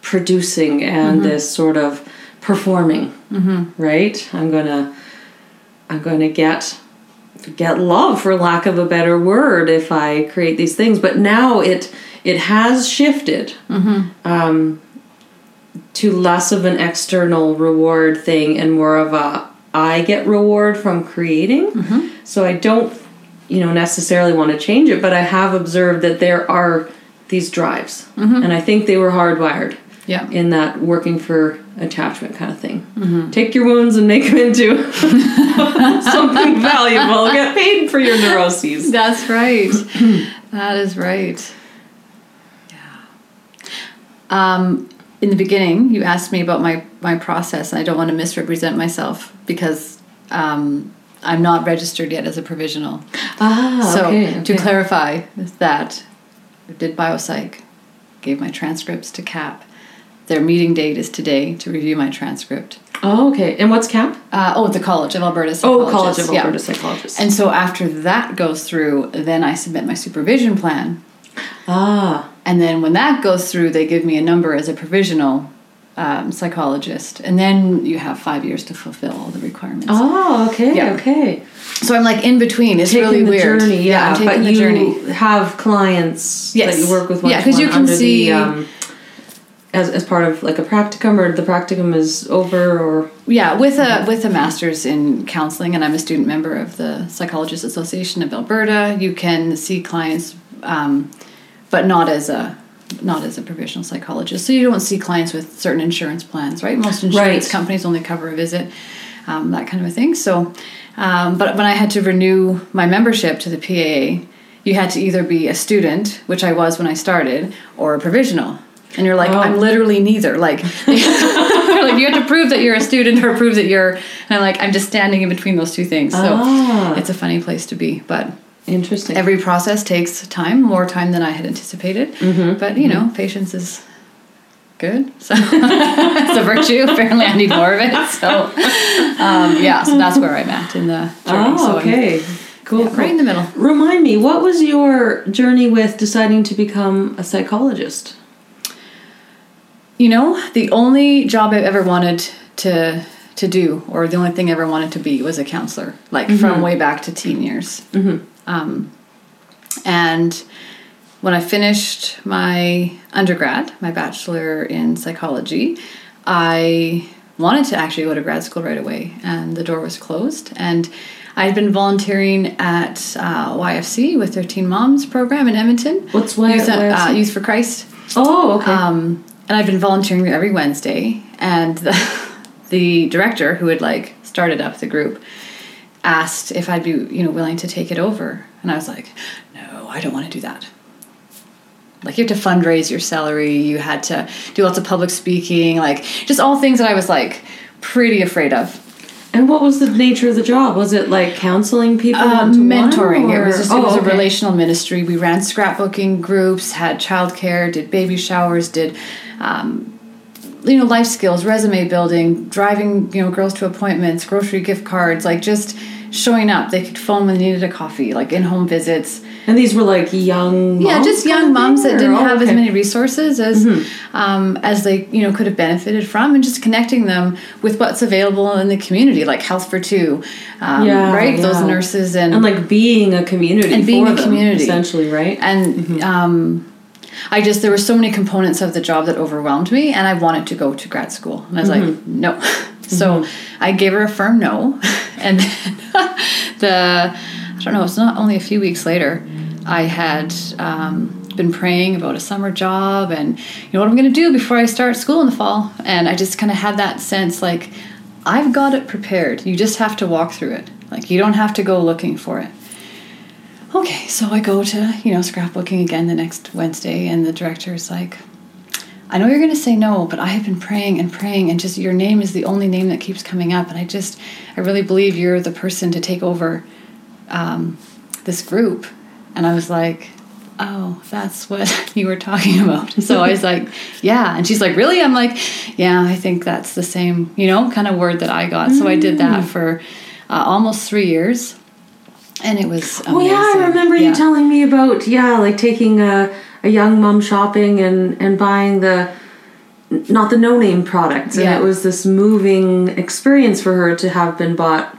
producing and this sort of performing, mm-hmm. right? I'm gonna I'm gonna get get love for lack of a better word if I create these things. But now it it has shifted um, to less of an external reward thing and more of a I get reward from creating. Mm-hmm. So I don't you know necessarily want to change it, but I have observed that there are these drives, mm-hmm. and I think they were hardwired Yeah. in that working for attachment kind of thing. Mm-hmm. Take your wounds and make them into something valuable. Get paid for your neuroses. That's right. that is right. Yeah. Um, in the beginning, you asked me about my, my process, and I don't want to misrepresent myself because um, I'm not registered yet as a provisional. Ah, so, okay, to clarify that, I did biopsych, gave my transcripts to CAP. Their meeting date is today to review my transcript. Oh, okay. And what's CAP? Uh, oh, the College of Alberta Oh, College of yeah. Alberta Psychologists. And so after that goes through, then I submit my supervision plan. ah, And then when that goes through, they give me a number as a provisional um, psychologist. And then you have five years to fulfill all the requirements. oh, okay, Yeah. okay. So I'm like in between. It's Taking really the weird. journey, yeah, I'm taking but the you journey. have clients that you work with. Yeah, 'cause you can see- the, um, as as part of like a practicum, or the practicum is over, or Yeah, with a with a master's in counseling, and I'm a student member of the Psychologists Association of Alberta. You can see clients, um, but not as a not as a professional psychologist. So you don't see clients with certain insurance plans, right? Most insurance Right. companies only cover a visit, um, that kind of a thing. So, um, but when I had to renew my membership to the PAA, you had to either be a student, which I was when I started, or a provisional. And you're like, Oh. I'm literally neither. Like, like you have to prove that you're a student or prove that you're. And I'm like, I'm just standing in between those two things. So Ah. it's a funny place to be. But interesting. every process takes time, more time than I had anticipated. Mm-hmm. But you know, mm-hmm. patience is good. So it's a virtue. Apparently, I need more of it. So um, yeah, so that's where I'm at in the journey. oh, so okay. Cool, yeah, cool. right in the middle. Remind me, what was your journey with deciding to become a psychologist? You know, the only job I've ever wanted to to do, or the only thing I ever wanted to be, was a counselor. Like from mm-hmm. way back to teen years. Um, and when I finished my undergrad, my bachelor in psychology, I wanted to actually go to grad school right away, and the door was closed. And I'd been volunteering at uh, YFC with their Teen Moms program in Edmonton. What's Y- Youth, uh? Youth for Christ. Oh, okay. Um, and I've been volunteering every Wednesday, and the, the director who had like started up the group asked if I'd be you know willing to take it over, and I was like, no, I don't want to do that. Like you have to fundraise your salary, you had to do lots of public speaking, like just all things that I was like pretty afraid of. and what was the nature of the job? Was it like counseling people? Uh, mentoring. It was just, oh, it was okay. a relational ministry. We ran scrapbooking groups, had childcare, did baby showers, did um, you know life skills, resume building, driving you know girls to appointments, grocery gift cards, like just showing up. They could phone when they needed a coffee, like in home visits. And these were like young yeah, just young moms that didn't oh, have as many resources as um, as they you know could have benefited from, and just connecting them with what's available in the community, like Health for Two, um, Yeah, right? Those nurses and and like being a community And being for a them, community. essentially, right? and um, I just there were so many components of the job that overwhelmed me, and I wanted to go to grad school, and I was like, no. So I gave her a firm no, and then the I don't know. It's not only a few weeks later. I had um, been praying about a summer job and you know what I'm going to do before I start school in the fall, and I just kind of had that sense like I've got it prepared. You just have to walk through it. Like you don't have to go looking for it. Okay, so I go to, you know, scrapbooking again the next Wednesday, and the director is like, I know you're going to say no, but I have been praying and praying, and just your name is the only name that keeps coming up. And I just, I really believe you're the person to take over um, this group. And I was like, oh, that's what you were talking about. So I was like, yeah. And she's like, really? I'm like, yeah, I think that's the same, you know, kind of word that I got. So I did that for uh, almost three years. And it was amazing. Oh yeah, I remember Yeah. you telling me about yeah, like taking a, a young mom shopping and and buying the not the no name products, and it was this moving experience for her to have been bought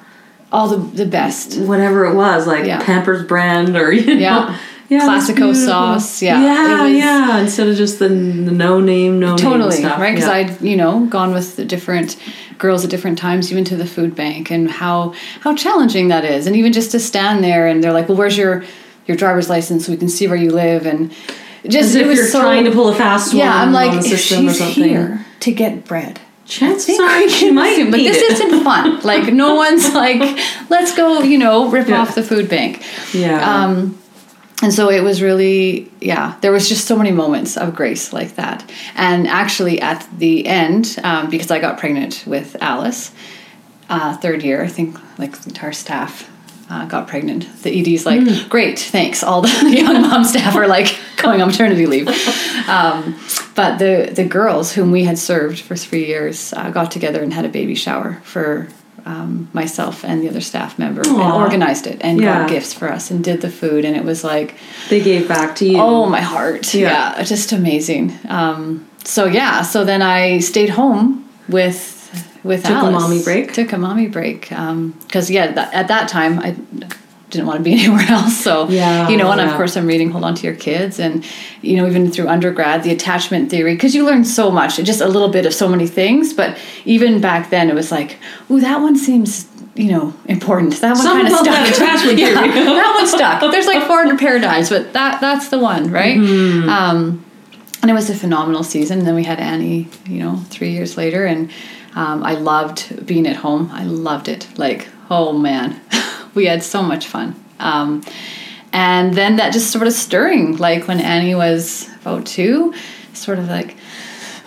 all the, the best. whatever it was, like Yeah. Pampers brand or you know, Yeah. yeah, Classico sauce, yeah. yeah, was- yeah. Instead of just the, the no name, no name totally stuff, right because yeah. i'd you know gone with the different girls at different times even to the food bank and how how challenging that is and even just to stand there and they're like well where's your your driver's license so we can see where you live and just As it if was you're so trying to pull a fast one yeah i'm like on the if system or she's something. here to get bread Chances are she might but this isn't fun like no one's like let's go you know rip Yeah. off the food bank Yeah. um, and so it was really yeah there was just so many moments of grace like that and actually at the end um, because i got pregnant with alice uh, third year i think like the entire staff uh, got pregnant the ed's like Hmm. great thanks all the young mom staff are like going on maternity leave um, but the the girls whom we had served for three years uh, got together and had a baby shower for um, myself and the other staff member and organized it and Yeah. got gifts for us and did the food and it was like they gave back to you. oh my heart Yeah. yeah, just amazing um, so yeah so then i stayed home with with Took a Alice. mommy break? took a mommy break because yeah that, at that time i didn't want to be anywhere else so Yeah, you know and of course i'm reading hold on to your kids and you know even through undergrad the attachment theory because you learn so much just a little bit of so many things but even back then it was like ooh that one seems you know important that one kind of stuck that attachment yeah, theory. that one stuck there's like 400 paradigms but that that's the one right Mm-hmm. um, and it was a phenomenal season. And then we had Annie, you know, three years later, and um, I loved being at home. I loved it. Like, oh man, we had so much fun. Um, and then that just sort of stirring, like when Annie was about two, sort of like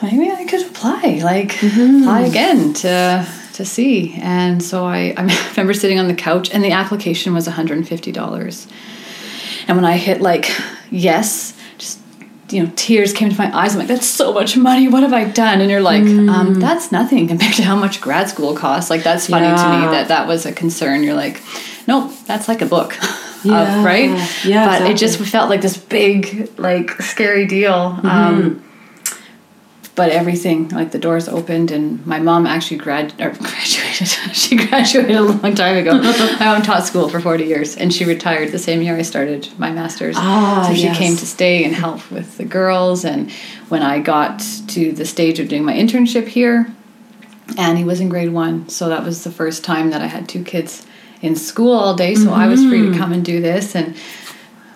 maybe I could apply, like apply again to to see. And so I, I remember sitting on the couch, and the application was one hundred and fifty dollars. And when I hit like yes, you know, tears came to my eyes. I'm like, that's so much money. What have I done? And you're like, um, that's nothing compared to how much grad school costs. Like that's funny to me that that was a concern. You're like, nope, that's like a book, of- right? Yeah, But it just felt like this big, like scary deal. Um, but everything like the doors opened and my mom actually grad or graduated. She graduated a long time ago. My mom taught school for 40 years and she retired the same year i started my master's. Ah, so she yes. came to stay and help with the girls and when i got to the stage of doing my internship here annie was in grade one. So that was the first time that i had two kids in school all day. So i was free to come and do this. And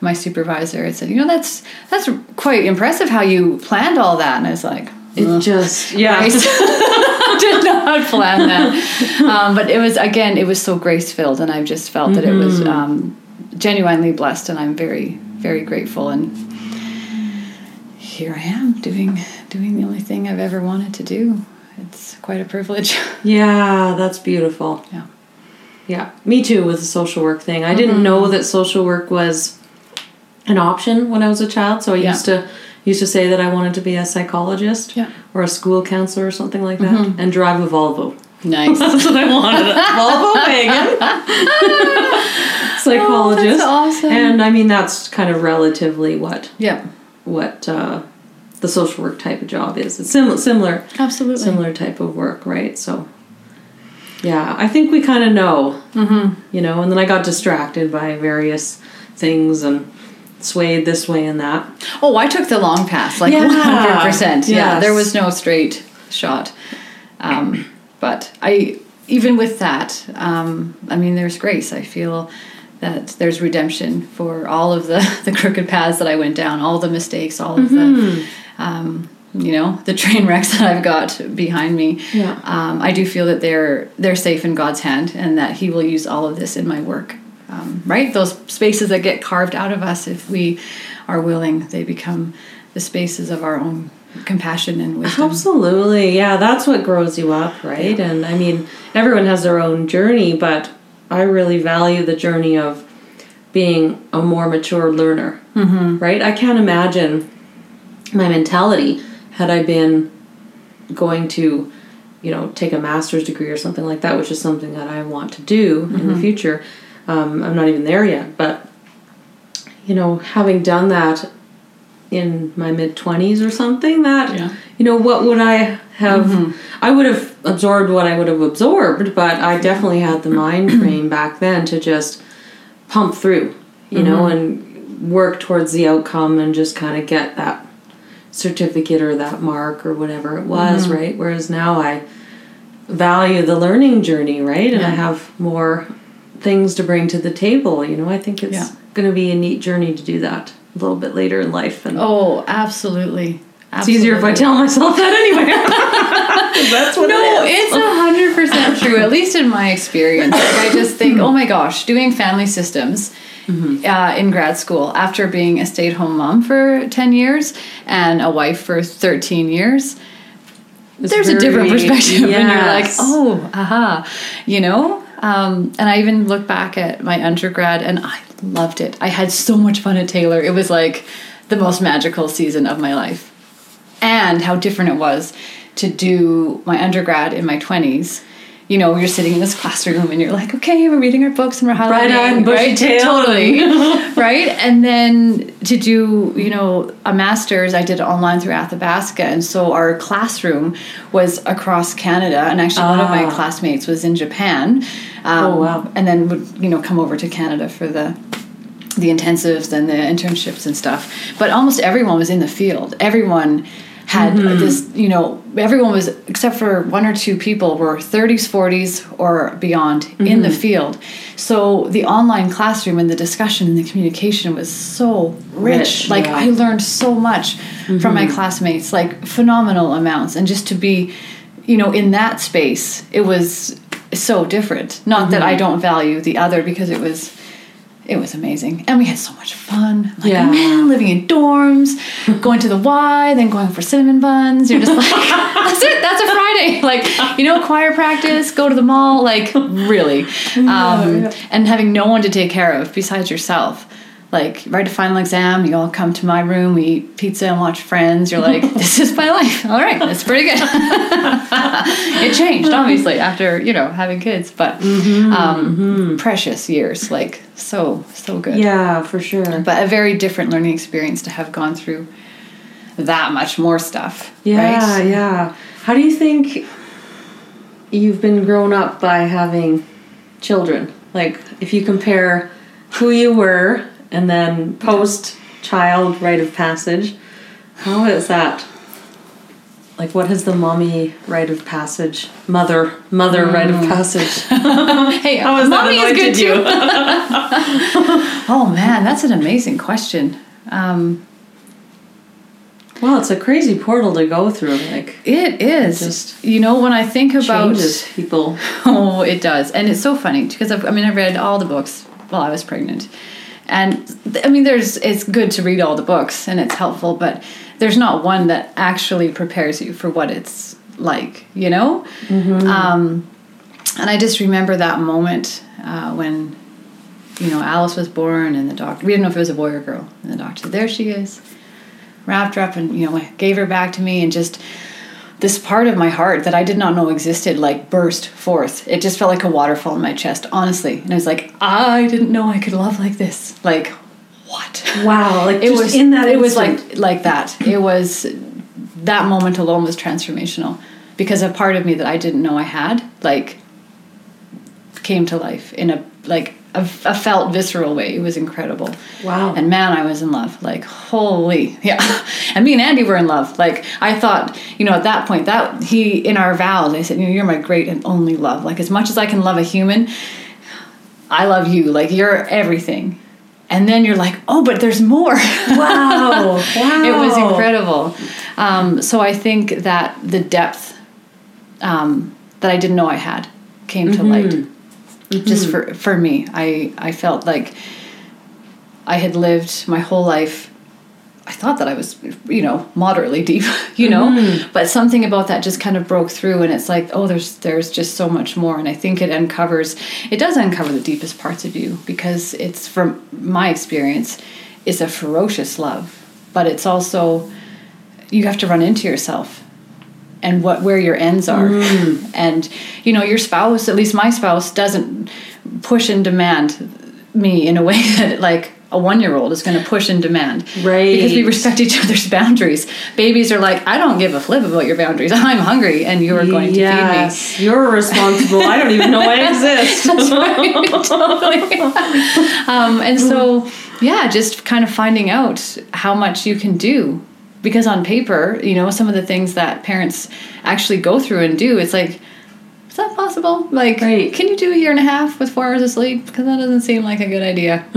my supervisor had said you know that's that's quite impressive how you planned all that. And i was like It just yeah. Right. Did not plan that. Um, but it was again, it was so grace filled, and I just felt that it was Mm-hmm. um, genuinely blessed, and I'm very, very grateful. And here I am doing doing the only thing I've ever wanted to do. It's quite a privilege. Yeah, that's beautiful. yeah. Yeah, me too with the social work thing. I didn't know that social work was an option when I was a child, so I Yeah. used to used to say that I wanted to be a psychologist Yeah. or a school counselor or something like that, and drive a Volvo. Nice. That's what I wanted. A Volvo wagon. Psychologist. Oh, awesome. And I mean that's kind of relatively what yeah. what uh, the social work type of job is. It's similar similar Absolutely. similar type of work, right? So, yeah, I think we kind of know, mm-hmm. you know. And then I got distracted by various things and swayed this way and that. Oh, I took the long path, like one hundred percent. Yeah, there was no straight shot. Um, but I, even with that, um, I mean, there's grace. I feel that there's redemption for all of the the crooked paths that I went down, all the mistakes, all of Mm-hmm. the. Um, you know the train wrecks that I've got behind me. Yeah. Um, I do feel that they're they're safe in God's hand, and that He will use all of this in my work. Um, right, those spaces that get carved out of us, if we are willing, they become the spaces of our own compassion and wisdom. Absolutely. Yeah, that's what grows you up, right? And I mean, everyone has their own journey, but I really value the journey of being a more mature learner, mm-hmm. right? I can't imagine my mentality had I been going to, you know, take a master's degree or something like that, which is something that I want to do mm-hmm. in the mm-hmm. future. Um, I'm not even there yet, but you know, having done that in my mid 20s or something that yeah. you know what would i have mm-hmm. i would have absorbed what i would have absorbed but i definitely had the mind frame back then to just pump through you mm-hmm. know and work towards the outcome and just kind of get that certificate or that mark or whatever it was mm-hmm. right whereas now i value the learning journey right and yeah. i have more things to bring to the table you know i think it's yeah. going to be a neat journey to do that a little bit later in life. And oh, absolutely. It's easier if I tell myself that anyway. That's what no, it is. it's a hundred percent true. At least in my experience, like I just think, oh my gosh, doing family systems mm-hmm. uh, in grad school after being a stay-at-home mom for ten years and a wife for thirteen years. It's there's very, a different perspective, yes. and you're like, oh, aha, you know. Um, and I even look back at my undergrad, and I loved it. I had so much fun at Taylor. It was like the most magical season of my life. And how different it was to do my undergrad in my 20s. You know, you're sitting in this classroom and you're like, okay, we're reading our books and we're highlighting. Right on, bushy right? tail. Totally. right? And then to do, you know, a master's, I did it online through Athabasca. And so our classroom was across Canada. And actually, one of my ah. classmates was in Japan. Um, oh, wow. And then would, you know, come over to Canada for the the intensives and the internships and stuff. But almost everyone was in the field. Everyone had mm-hmm. this, you know, everyone was, except for one or two people, were 30s, 40s, or beyond mm-hmm. in the mm-hmm. field. So the online classroom and the discussion and the communication was so rich. rich like, yeah. I learned so much mm-hmm. from my mm-hmm. classmates, like phenomenal amounts. And just to be, you know, in that space, it was so different. Not that I mm-hmm. don't value the other because it was it was amazing. And we had so much fun. Like yeah. man living in dorms going to the y then going for cinnamon buns. You're just like that's it. That's a friday. Like you know choir practice go to the mall like really. Um, and having no one to take care of besides yourself like write a final exam you all come to my room we eat pizza and watch friends you're like this is my life. All right that's pretty good. It changed obviously after you know having kids but mm-hmm, um, mm-hmm. precious years like so so good. Yeah for sure. But a very different learning experience to have gone through that much more stuff yeah right? yeah. How do you think you've been grown up by having children? Like if you compare who you were and then post child rite of passage. How is that? Like, what has the mommy rite of passage, mother, mother mm. rite of passage? hey, how has mommy that is good you? too. oh man, that's an amazing question. Um, well, it's a crazy portal to go through. Like it is. It just you know, when I think about changes people. Oh, it does, and it's so funny because I've, I mean, I read all the books while I was pregnant, and I mean, there's it's good to read all the books and it's helpful, but there's not one that actually prepares you for what it's like, you know. Mm-hmm. Um, and I just remember that moment uh, when you know Alice was born, and the doctor we didn't know if it was a boy or girl, and the doctor said, "There she is," wrapped her up, and you know gave her back to me, and just this part of my heart that I did not know existed like burst forth. It just felt like a waterfall in my chest, honestly. And I was like, I didn't know I could love like this. Like, what? Wow! Like it was in that. It was like like that. It was that moment alone was transformational because a part of me that I didn't know I had like came to life in a like a, a, felt visceral way. It was incredible. Wow. And man, I was in love. Like, holy, yeah. And me and Andy were in love. Like, I thought, you know, at that point, that he, in our vows, I said, you know, you're my great and only love. Like, as much as I can love a human, I love you. Like, you're everything. And then you're like, oh, but there's more. Wow. wow. it was incredible. Um, so I think that the depth um, that I didn't know I had came to mm-hmm. light mm-hmm. just for for me. I I felt like I had lived my whole life I thought that I was, you know, moderately deep, you know, Mm-hmm. but something about that just kind of broke through, and it's like, oh, there's there's just so much more, and I think it uncovers, it does uncover the deepest parts of you because it's from my experience, it's a ferocious love, but it's also you have to run into yourself and what where your ends are Mm. and you know your spouse at least my spouse doesn't push and demand me in a way that like a one year old is going to push and demand Right. because we respect each other's boundaries babies are like i don't give a flip about your boundaries i'm hungry and you are going to feed me yes, you're responsible. I don't even know I exist. totally. um, and so, yeah, just kind of finding out how much you can do. Because on paper, you know, some of the things that parents actually go through and do, it's like, is that possible? Like, Right. can you do a year and a half with four hours of sleep? Because that doesn't seem like a good idea.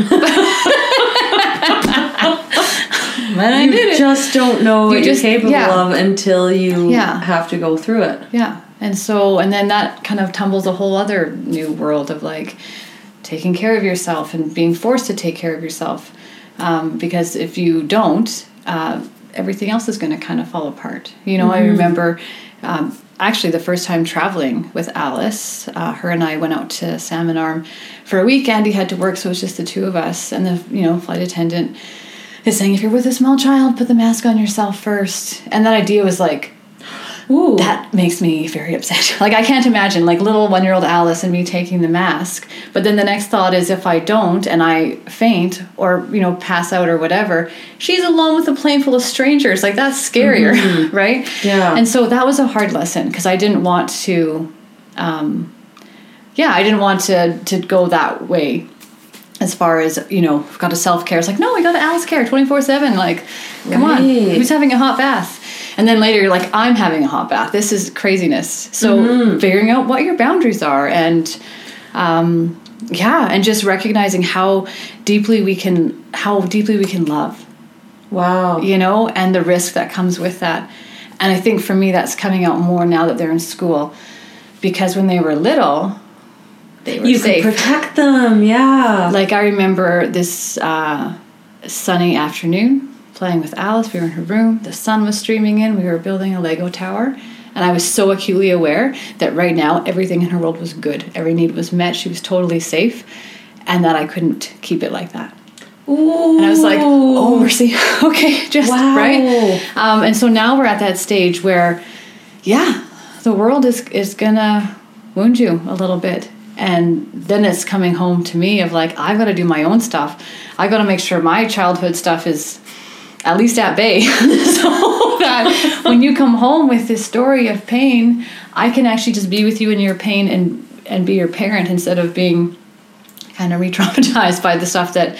I you just don't know what You you're just- capable yeah. of until you Yeah. have to go through it. Yeah. And so, and then that kind of tumbles a whole other new world of like taking care of yourself and being forced to take care of yourself. Um, because if you don't, uh, everything else is going to kind of fall apart. You know, I remember um, actually the first time traveling with Alice, uh, her and I went out to Salmon Arm for a week. Andy had to work, so it was just the two of us. And the, you know, flight attendant is saying, if you're with a small child, put the mask on yourself first. And that idea was like, Ooh. that makes me very upset. Like I can't imagine like little one year old Alice and me taking the mask. But then the next thought is if I don't and I faint or you know pass out or whatever, she's alone with a plane full of strangers. Like that's scarier, right? Yeah. And so that was a hard lesson because I didn't want to. Um, yeah, I didn't want to to go that way. As far as you know, got to self care. It's like no, we got to Alice care twenty four seven. Like, come on, Right. who's having a hot bath? And then later you're like, I'm having a hot bath. This is craziness. So Mm-hmm. figuring out what your boundaries are and um, yeah, and just recognizing how deeply we can how deeply we can love, wow. you know, and the risk that comes with that. And I think for me that's coming out more now that they're in school. Because when they were little, they were You safe. can protect them, yeah. Like I remember this uh, sunny afternoon playing with Alice. We were in her room. The sun was streaming in. We were building a Lego tower. And I was so acutely aware that right now everything in her world was good. Every need was met. She was totally safe. And that I couldn't keep it like that. Ooh. And I was like, oh, mercy. okay, just Wow. right. Um, and so now we're at that stage where, yeah, the world is, is going to wound you a little bit. And then it's coming home to me of like, I've got to do my own stuff. I got to make sure my childhood stuff is at least at bay. so that when you come home with this story of pain, I can actually just be with you in your pain and, and be your parent instead of being kind of re-traumatized by the stuff that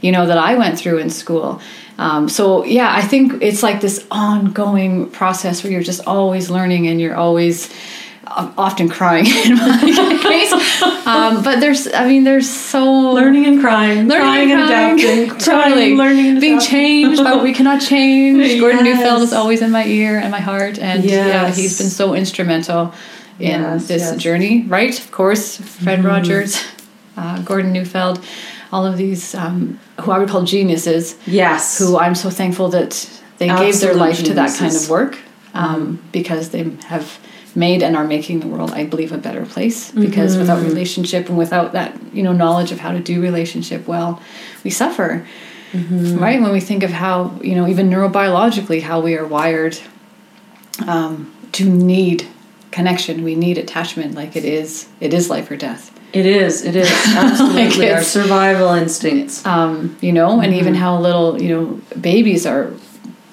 you know that I went through in school. Um, so yeah, I think it's like this ongoing process where you're just always learning and you're always uh, often crying in my case. Um, but there's, I mean, there's so learning and crying, learning crying and adapting, totally crying, learning and being adapting. changed by what we cannot change. Gordon Yes. Neufeld is always in my ear and my heart, and yeah, he's been so instrumental in Yes, this yes. journey. Right, of course, Fred Rogers, uh, Gordon Neufeld, all of these um, who I would call geniuses Yes. who I'm so thankful that they gave their Absolute life to that kind of work um, because they have made and are making the world, I believe, a better place. Because without relationship and without that, you know, knowledge of how to do relationship well, we suffer. Right? When we think of how, you know, even neurobiologically, how we are wired um, to need connection, we need attachment. Like it is, it is life or death. It is. It is absolutely our survival instincts. um, you know, and even how little, you know, babies are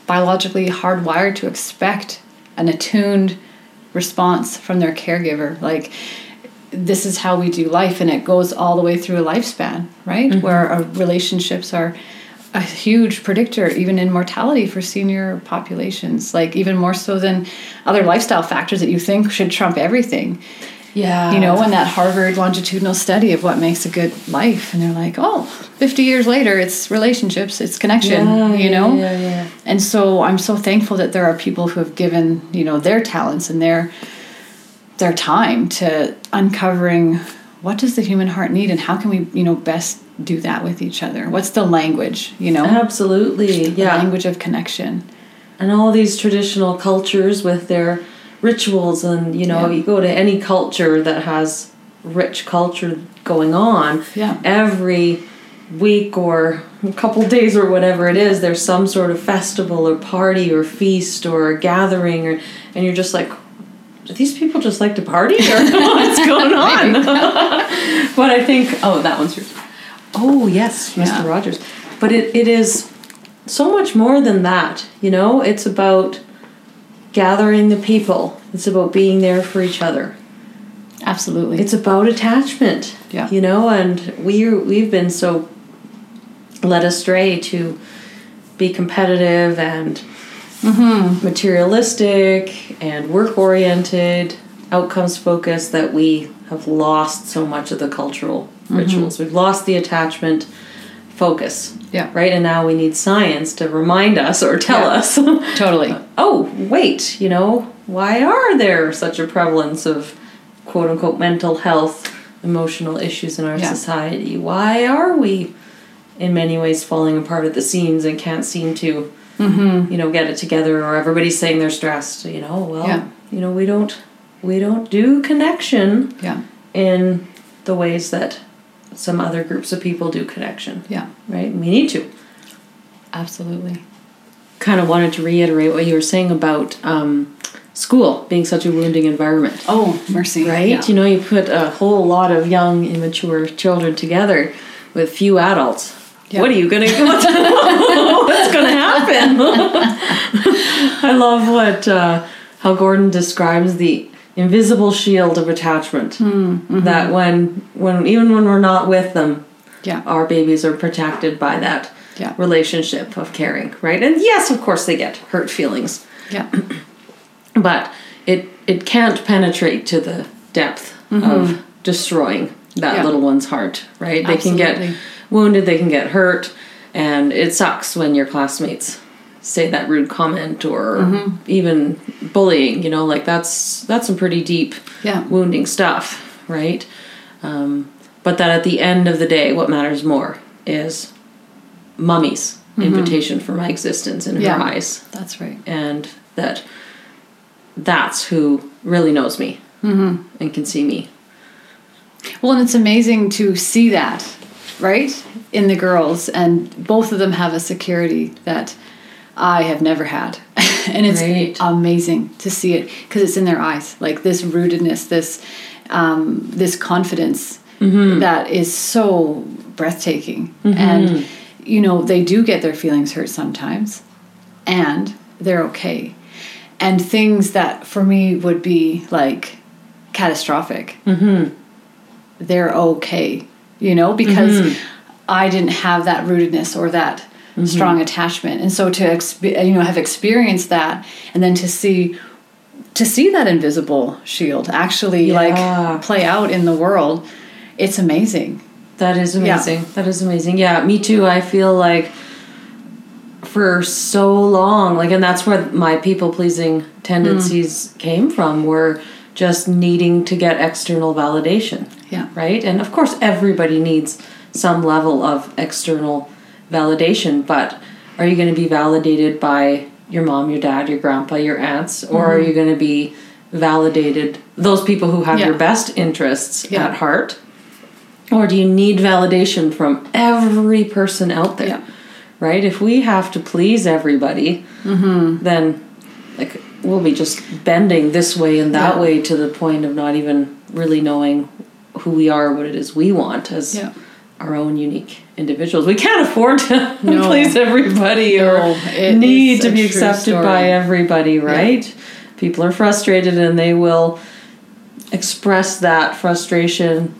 biologically hardwired to expect an attuned response from their caregiver. Like, this is how we do life, and it goes all the way through a lifespan, right? Mm-hmm. Where our relationships are a huge predictor, even in mortality for senior populations, like, even more so than other lifestyle factors that you think should trump everything Yeah. you know, in that Harvard longitudinal study of what makes a good life. And they're like, oh, 50 years later, it's relationships, it's connection, Yeah, you know? yeah, yeah. And so I'm so thankful that there are people who have given, you know, their talents and their their time to uncovering what does the human heart need and how can we you know best do that with each other what's the language you know Absolutely. the Yeah. language of connection and all these traditional cultures with their rituals and you know Yeah. you go to any culture that has rich culture going on Yeah. every week or a couple days or whatever it is there's some sort of festival or party or feast or gathering or and you're just like do these people just like to party or what's going on but i think oh that one's yours oh yes mr Yeah. rogers but it, it is so much more than that you know it's about gathering the people. It's about being there for each other. Absolutely. It's about attachment Yeah. you know and we we've been so led astray to be competitive and mm-hmm. materialistic and work oriented outcomes focused that we have lost so much of the cultural mm-hmm. rituals. We've lost the attachment focus Yeah. right and now we need science to remind us or tell Yeah. us totally oh, wait, you know, why are there such a prevalence of quote unquote mental health, emotional issues in our Yeah. society? Why are we in many ways falling apart at the seams and can't seem to, Mm-hmm. you know, get it together or everybody's saying they're stressed, you know, well, Yeah. you know, we don't we don't do connection yeah in the ways that some other groups of people do connection, yeah right? We need to. absolutely Kind of wanted to reiterate what you were saying about um, school being such a wounding environment. oh mercy right? yeah. You know, you put a whole lot of young, immature children together with few adults. Yeah. What are you gonna? What's, what's gonna happen? I love what uh, how Gordon describes the invisible shield of attachment. Hmm, That when when even when we're not with them, yeah our babies are protected by that Yeah. relationship of caring, right? And yes, of course, they get hurt feelings yeah but it it can't penetrate to the depth of destroying that Mm-hmm. Yeah. little one's heart right they can get wounded they can get hurt and it sucks when your classmates say that rude comment or Mm-hmm. even bullying you know like that's that's some pretty deep Yeah. wounding stuff right um, but that at the end of the day what matters more is mummy's invitation for my existence in Mm-hmm. Yeah. her eyes that's right and that that's who really knows me Mm-hmm. and can see me. Well, and it's amazing to see that, right, in the girls, and both of them have a security that I have never had, and it's Right. amazing to see it because it's in their eyes, like this rootedness, this um, this confidence mm-hmm. that is so breathtaking, mm-hmm. and you know they do get their feelings hurt sometimes, and they're okay, and things that for me would be like catastrophic mm-hmm. they're okay, you know, because I didn't have that rootedness or that Mm-hmm. strong attachment, and so to exp- you know have experienced that, and then to see to see that invisible shield actually Yeah. like play out in the world, it's amazing. That is Yeah. amazing. That is amazing. Yeah, me too. I feel like for so long, like, and that's where my people pleasing tendencies mm. came from, were just needing to get external validation. Yeah. Right? And of course, everybody needs some level of external validation, but are you going to be validated by your mom, your dad, your grandpa, your aunts, or are mm-hmm. you going to be validated those people who have Yeah. your best interests Yeah. at heart? Or do you need validation from every person out there? Yeah. Right? If we have to please everybody, mm-hmm. then like we'll be just bending this way and that way to the point of not even really knowing who we are, what it is we want as our own unique individuals. We can't afford to No. please everybody No, or need to be accepted story. by everybody, right? People are frustrated and they will express that frustration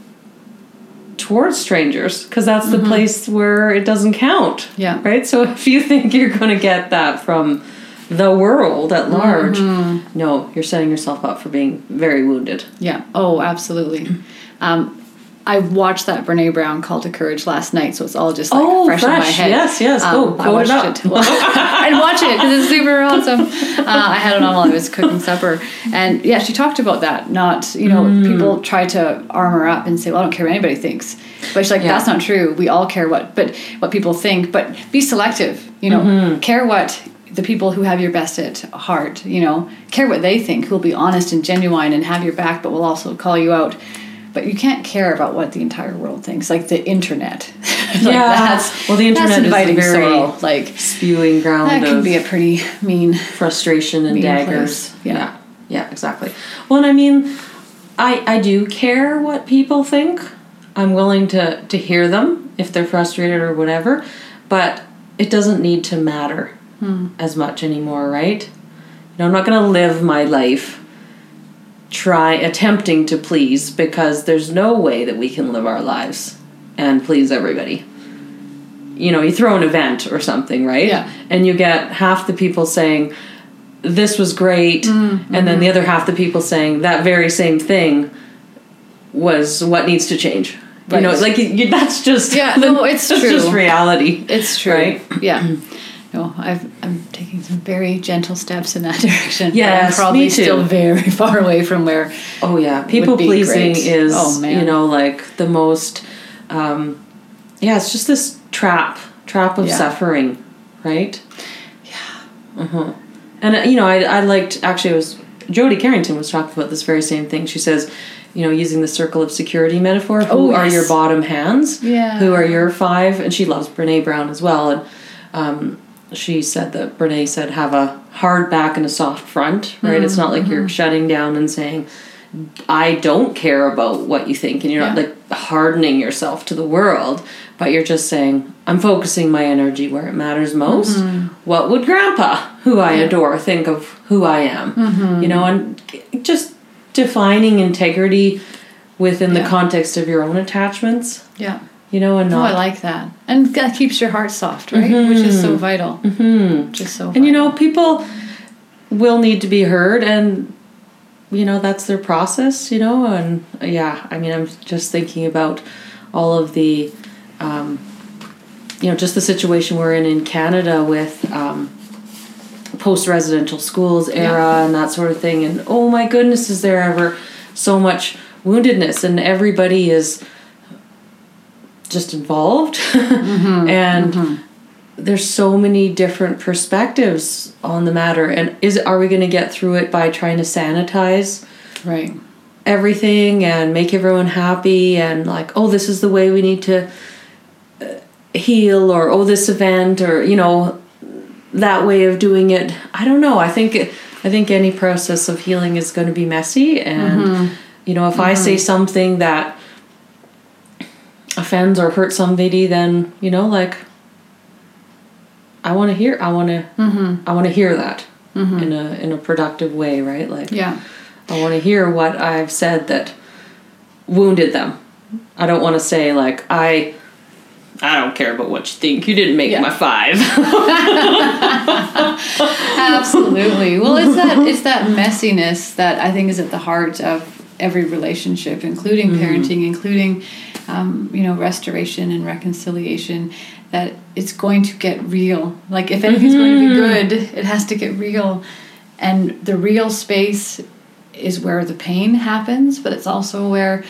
towards strangers because that's the place where it doesn't count. Mm-hmm. Yeah. Right? So if you think you're going to get that from the world at large, Mm-hmm. no, you're setting yourself up for being very wounded. Yeah. Oh, absolutely. Um, I watched that Brene Brown Call to Courage last night, so it's all just like Oh, fresh, in my head. Yes, yes. Go, I watched it. Well, I'd watch it because it's super awesome. Uh, I had it on while I was cooking supper, and yeah, she talked about that. Not you know Mm. people try to armor up and say, "Well, I don't care what anybody thinks," but she's like, Yeah. "That's not true. We all care what, but what people think. But be selective. You know, Mm-hmm. care what." The people who have your best at heart, you know, care what they think, who'll be honest and genuine and have your back, but will also call you out but you can't care about what the entire world thinks like the internet like Yeah. That's, well, the internet that's is a very- sorrow like Spewing ground that can of be a pretty mean frustration and mean daggers. Yeah. yeah. Yeah, exactly. Well, and I mean, I I do care what people think. I'm willing to to hear them if they're frustrated or whatever, but it doesn't need to matter Hmm. as much anymore, right? You know, I'm not going to live my life try attempting to please because there's no way that we can live our lives and please everybody. You know, you throw an event or something, right? Yeah. And you get half the people saying, this was great, Mm-hmm. and then the other half the people saying that very same thing was what needs to change. You know, like you, that's just Yeah, no, it's that's true. just reality. it's true Right? yeah no I've, i'm taking some very gentle steps in that direction Yeah, i'm probably me too. still very far away from where Oh yeah, people pleasing great. is Oh, man. you know like the most. Um, yeah, it's just this trap, trap of Yeah. suffering, right? Yeah. Uh huh. And uh, you know, I I liked actually it was Jody Carrington was talking about this very same thing. She says, you know, using the circle of security metaphor, who Oh, are your bottom hands? Yeah. Who are your five? And she loves Brene Brown as well, and. Um, she said that Brene said have a hard back and a soft front, right? It's not like Mm-hmm. you're shutting down and saying, I don't care about what you think, and you're not like hardening yourself to the world, but you're just saying, I'm focusing my energy where it matters most. What would Grandpa, who I Mm-hmm. Yeah. Mm-hmm. adore, think of who I am? You know, and just defining integrity within the context of your own attachments, yeah you know, and no not. i like that and that keeps your heart soft right which is so vital mm-hmm. just so And you know, people will need to be heard, and you know that's their process. You know, and yeah, I mean, I'm just thinking about all of the, um, you know, just the situation we're in in Canada with um, post-residential schools era Yeah. and that sort of thing. And oh my goodness, is there ever so much woundedness, and everybody is just involved, mm-hmm. and mm-hmm. there's so many different perspectives on the matter. And is are we going to get through it by trying to sanitize right. everything and make everyone happy and like oh this is the way we need to uh, heal or oh this event or you know that way of doing it? I don't know. I think i think any process of healing is going to be messy and mm-hmm. you know if i say something that offends or hurts somebody then you know like i want to hear i want to mm-hmm. i want to hear that mm-hmm. in a in a productive way right like yeah I want to hear what I've said that wounded them. I don't want to say like I I don't care about what you think. You didn't make Yeah. my five. Absolutely. Well, it's that it's that messiness that I think is at the heart of every relationship, including parenting, including um, you know restoration and reconciliation. That it's going to get real. Like if anything's going to be good, it has to get real, and the real space is where the pain happens, but it's also where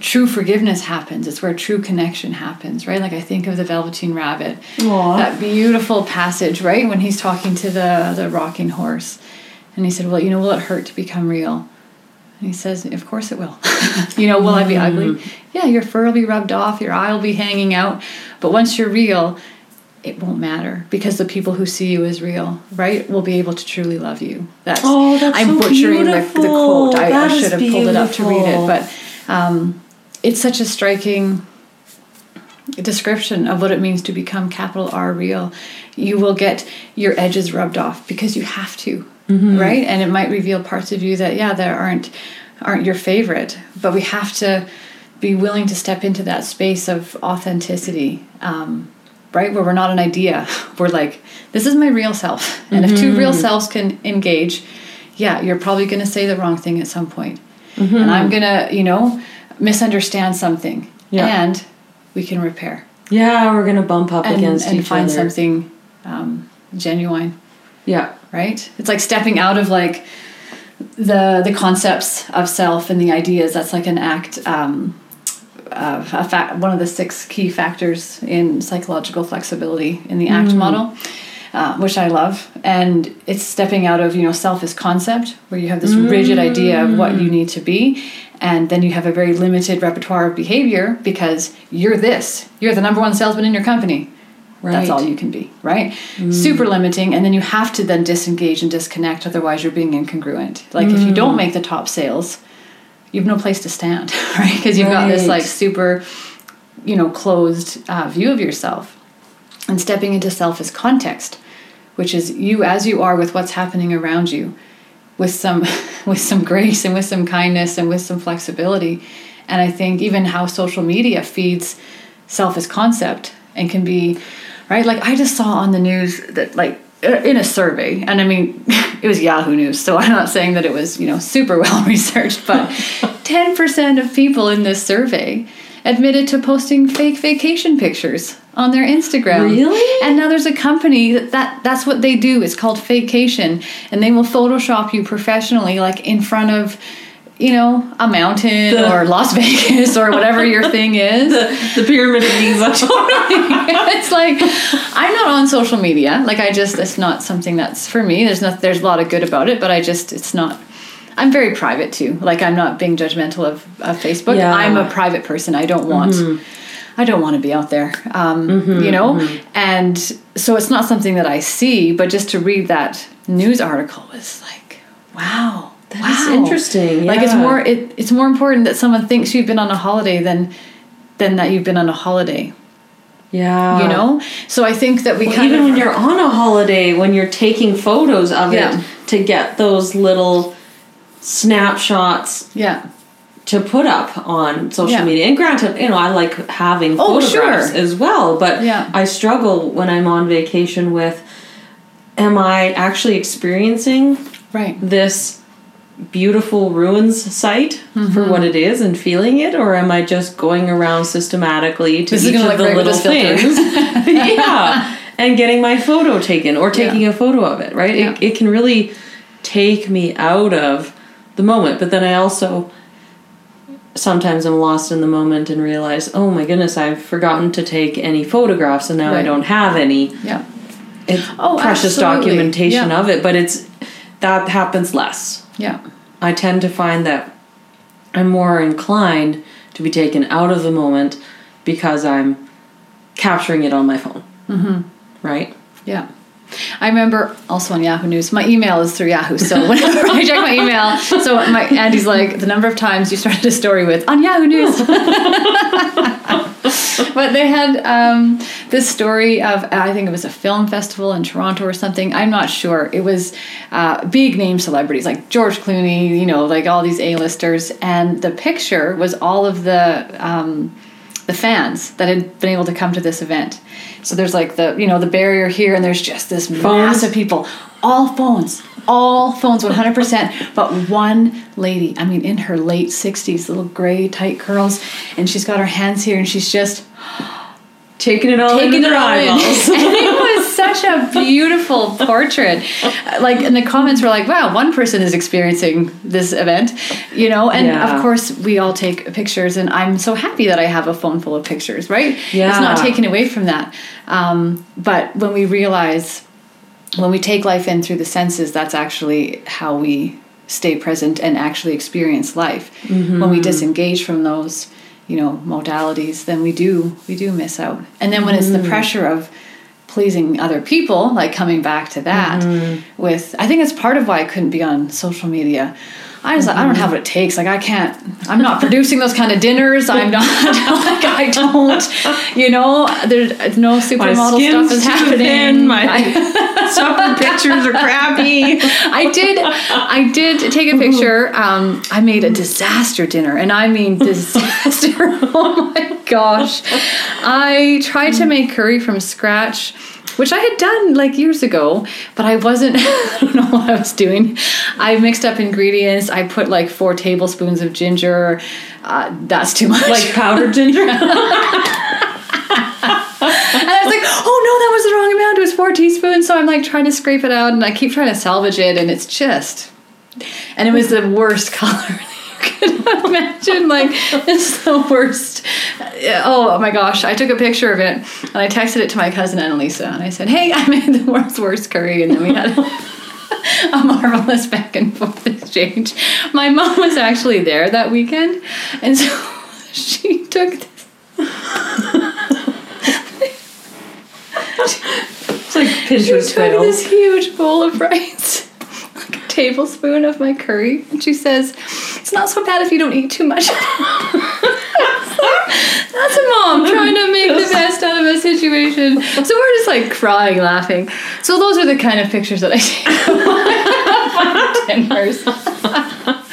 true forgiveness happens. It's where true connection happens, right? Like I think of the Velveteen Rabbit, Aw. that beautiful passage, right? When he's talking to the the rocking horse, and he said, "Well, you know, will it hurt to become real?" And he says, "Of course it will." you know, will I be ugly? Yeah, your fur will be rubbed off, your eye will be hanging out, but once you're real. It won't matter because the people who see you as real, right, will be able to truly love you. That's Oh, that's I'm so butchering the, the quote. I, I should have pulled it up to read it, but um, it's such a striking description of what it means to become capital R real. You will get your edges rubbed off because you have to, Mm-hmm. right? And it might reveal parts of you that yeah, that aren't aren't your favorite, but we have to be willing to step into that space of authenticity. Um, right where we're not an idea we're like this is my real self and if two real selves can engage yeah you're probably going to say the wrong thing at some point and i'm going to you know misunderstand something Yeah. and we can repair Yeah, we're gonna bump up and, against and each find other. something um, genuine Yeah. Right? It's like stepping out of like the the concepts of self and the ideas. That's like an ACT um, uh, a fa- one of the six key factors in psychological flexibility in the ACT model uh, which I love. And it's stepping out of you know self as concept where you have this rigid idea of what you need to be and then you have a very limited repertoire of behavior because you're this. You're the number one salesman in your company that's all you can be, right? Super limiting, and then you have to then disengage and disconnect, otherwise you're being incongruent. Like if you don't make the top sales, you have no place to stand, right? Because you've got this like super, you know, closed uh, view of yourself, and stepping into self as context, which is you as you are with what's happening around you, with some with some grace and with some kindness and with some flexibility. And I think even how social media feeds self as concept and can be right like i just saw on the news that like in a survey and i mean it was yahoo news so i'm not saying that it was you know super well researched but 10% of people in this survey admitted to posting fake vacation pictures on their instagram Really? and now there's a company that, that that's what they do it's called vacation and they will photoshop you professionally like in front of you know a mountain The- or las vegas or whatever your thing is The, the pyramid of Giza. it's like I'm not on social media. Like I just it's not something that's for me. There's not there's a lot of good about it, but I just it's not I'm very private too. Like I'm not being judgmental of, of Facebook. Yeah. I'm a private person. I don't want mm-hmm. I don't want to be out there. Um, mm-hmm, you know? Mm-hmm. And so it's not something that I see, but just to read that news article was like, wow. That wow. is interesting, Like it's more it, it's more important that someone thinks you've been on a holiday than than that you've been on a holiday Yeah. you know so i think that we Well, even of when you're on a holiday, when you're taking photos of Yeah. it to get those little snapshots yeah to put up on social Yeah. media. And granted, you know, I like having Oh, photographs sure. as well, but Yeah. I struggle when I'm on vacation with am I actually experiencing right this beautiful ruins site for Mm-hmm. what it is and feeling it or am I just going around systematically to This is each of the little things? Yeah. And getting my photo taken or taking a photo of it right? Yeah. it, it can really take me out of the moment but then I also sometimes I'm lost in the moment and realize oh my goodness I've forgotten to take any photographs and now I don't have any. Yeah. It's Oh, precious absolutely. documentation Yeah. of it but it's that happens less yeah I tend to find that I'm more inclined to be taken out of the moment because I'm capturing it on my phone. Mm-hmm. Right? yeah I remember also on Yahoo News. My email is through Yahoo, so whenever I check my email, so my Andy's like the number of times you started a story with on Yahoo News. but they had um, this story of I think it was a film festival in Toronto or something. I'm not sure. It was uh, big name celebrities like George Clooney, you know, like all these A-listers, and the picture was all of the. Um, the fans that had been able to come to this event. So there's like the you know the barrier here, and there's just this mass of people, all phones, all phones, 100. percent But one lady, I mean, in her late 60s, little gray tight curls, and she's got her hands here, and she's just Taking it all taking into it their all in. and it was such a beautiful portrait. Like, and the comments were like, "Wow, one person is experiencing this event," you know. And Yeah. of course, we all take pictures, and I'm so happy that I have a phone full of pictures. Right? yeah. It's not taken away from that. Um, but when we realize, when we take life in through the senses, that's actually how we stay present and actually experience life. When we disengage from those, you know, modalities, then we do we do miss out. And then when it's the mm. pressure of pleasing other people, like coming back to that mm-hmm. with I think it's part of why I couldn't be on social media. I was like, I don't have what it takes. Like I can't. I'm not producing those kind of dinners. I'm not like I don't. You know, there's no my supermodel stuff is happening. thin, my supper pictures are crappy. I did. I did take a picture. Um, I made a disaster dinner, and I mean disaster. oh my gosh! I tried to make curry from scratch which I had done like years ago, but I wasn't. I don't know what I was doing. I mixed up ingredients. I put like four tablespoons of ginger. Uh, that's too much. Like powdered ginger. and I was like, oh no, that was the wrong amount. It was four teaspoons. So I'm like trying to scrape it out, and I keep trying to salvage it, and it's just, and it was the worst color could imagine like it's the worst. Oh my gosh i took a picture of it and i texted it to my cousin annalisa and i said hey i made the world's worst curry and then we had a marvelous back and forth exchange. My mom was actually there that weekend and so she took this it's like Pinterest she took fail. this huge bowl of rice tablespoon of my curry and she says it's not so bad if you don't eat too much that's a mom trying to make the best out of a situation so we're just like crying laughing so those are the kind of pictures that i take of my dinners oh,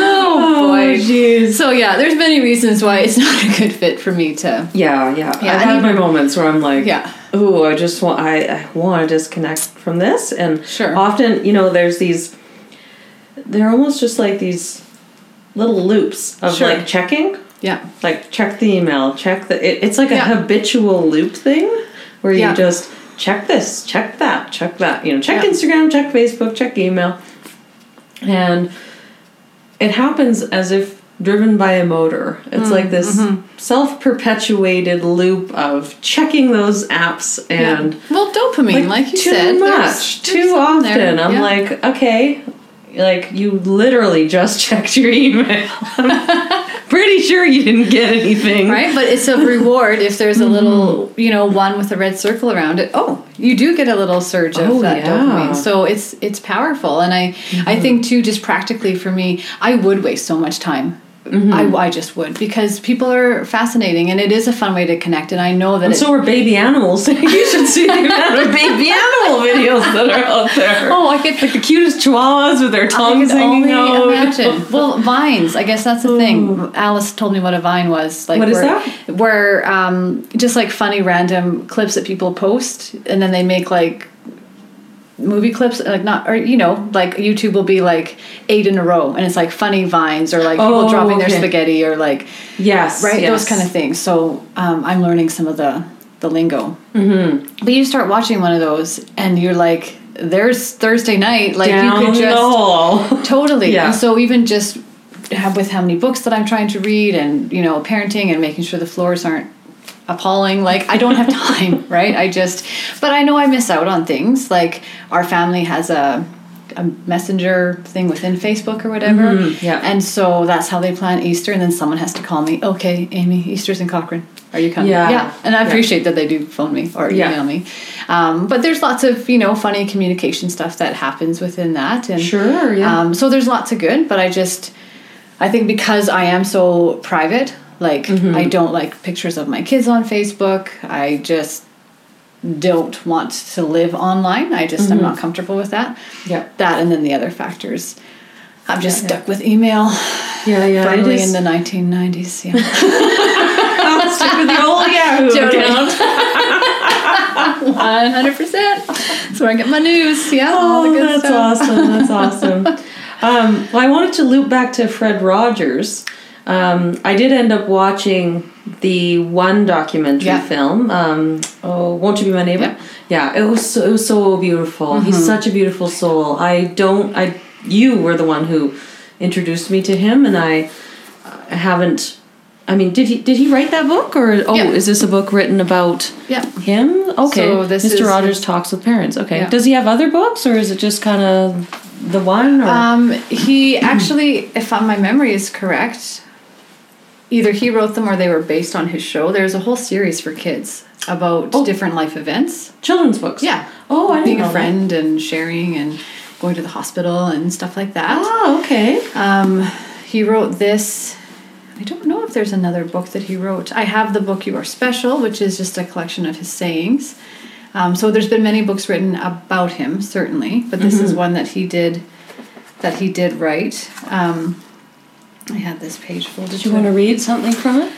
oh boy jeez. so yeah there's many reasons why it's not a good fit for me to Yeah, yeah. Yeah, I've had my moments where I'm like, Yeah. Ooh, I just want, I, I want to disconnect from this. And Sure. often, you know, there's these, they're almost just like these little loops of Sure. like checking, yeah like check the email, check the, it, it's like a Yeah. habitual loop thing where you Yeah. just check this, check that, check that, you know, check Yeah. Instagram, check Facebook, check email. And it happens as if driven by a motor. It's like mm, this mm-hmm. self perpetuated loop of checking those apps and yeah. well dopamine like, you too said much, there's- too there's often. there. I'm Yeah. like, okay, like you literally just checked your email. Pretty sure you didn't get anything. right but it's a reward if there's a little mm-hmm. you know one with a red circle around it oh you do get a little surge of Oh, that yeah. Mm-hmm. dopamine so it's it's powerful and i i mm-hmm. think too just practically for me i would waste so much time Mm-hmm. I, I just would because people are fascinating and it is a fun way to connect and I know that And so are baby animals. you should see the amount of baby animal videos that are out there. oh I could Like the cutest chihuahuas with their I tongues could hanging only out. imagine. Well, vines. I guess that's the thing. Alice told me what a vine was. Like What is where, that? Where um, just like funny random clips that people post, and then they make like movie clips, like not or you know like YouTube will be like eight in a row, and it's like funny vines or like people Oh, dropping their spaghetti or like Yes, right yes. those kind of things. So um, I'm learning some of the the lingo. Mm-hmm. But you start watching one of those, and you're like. There's Thursday night, like Down you could just totally Yeah. and so even just have with how many books that i'm trying to read and you know parenting and making sure the floors aren't appalling like i don't have time right i just but i know i miss out on things like our family has a a messenger thing within facebook or whatever Mhm, yeah. and so that's how they plan easter and then someone has to call me okay amy easter's in cochrane are you coming Yeah. yeah and i Yeah. appreciate that they do phone me or Yeah. email me um, but there's lots of you know funny communication stuff that happens within that and Sure, yeah. um, so there's lots of good, but I just, I think because I am so private, like Mm-hmm. I don't like pictures of my kids on Facebook. I just don't want to live online. I just I'm not comfortable with that. Mm-hmm. Yeah. That and then the other factors. I'm just Yeah, stuck with email yeah, yeah. firmly in the 1990s. Yeah. I'll stick with the old Yahoo account. 100%. That's where I get my news. Yeah. Oh, that's stuff. awesome. That's awesome. Um, well, I wanted to loop back to Fred Rogers. Um, I did end up watching the one documentary Yeah. film. Um, oh, won't you be my neighbor? Yeah. Mm-hmm. Yeah, it was so, it was so beautiful. He's such a beautiful soul. I don't. I you were the one who introduced me to him, and I, I haven't. I mean, did he did he write that book, or oh, Yeah. is this a book written about Yeah. him? Okay, So this Mr. Rogers his- talks with parents. Okay, Yeah. does he have other books, or is it just kind of the one? Or Um, he actually, if my memory is correct, either he wrote them or they were based on his show. There's a whole series for kids about Oh. different life events. children's books? Yeah. Oh, I being a that. friend and sharing and going to the hospital and stuff like that. Oh, okay. Um, he wrote this. I don't know if there's another book that he wrote. I have the book You Are Special, which is just a collection of his sayings. Um, so there's been many books written about him, certainly, but this Mm-hmm. is one that he did that he did write. Um, I had this page full. Did you want to read something from it?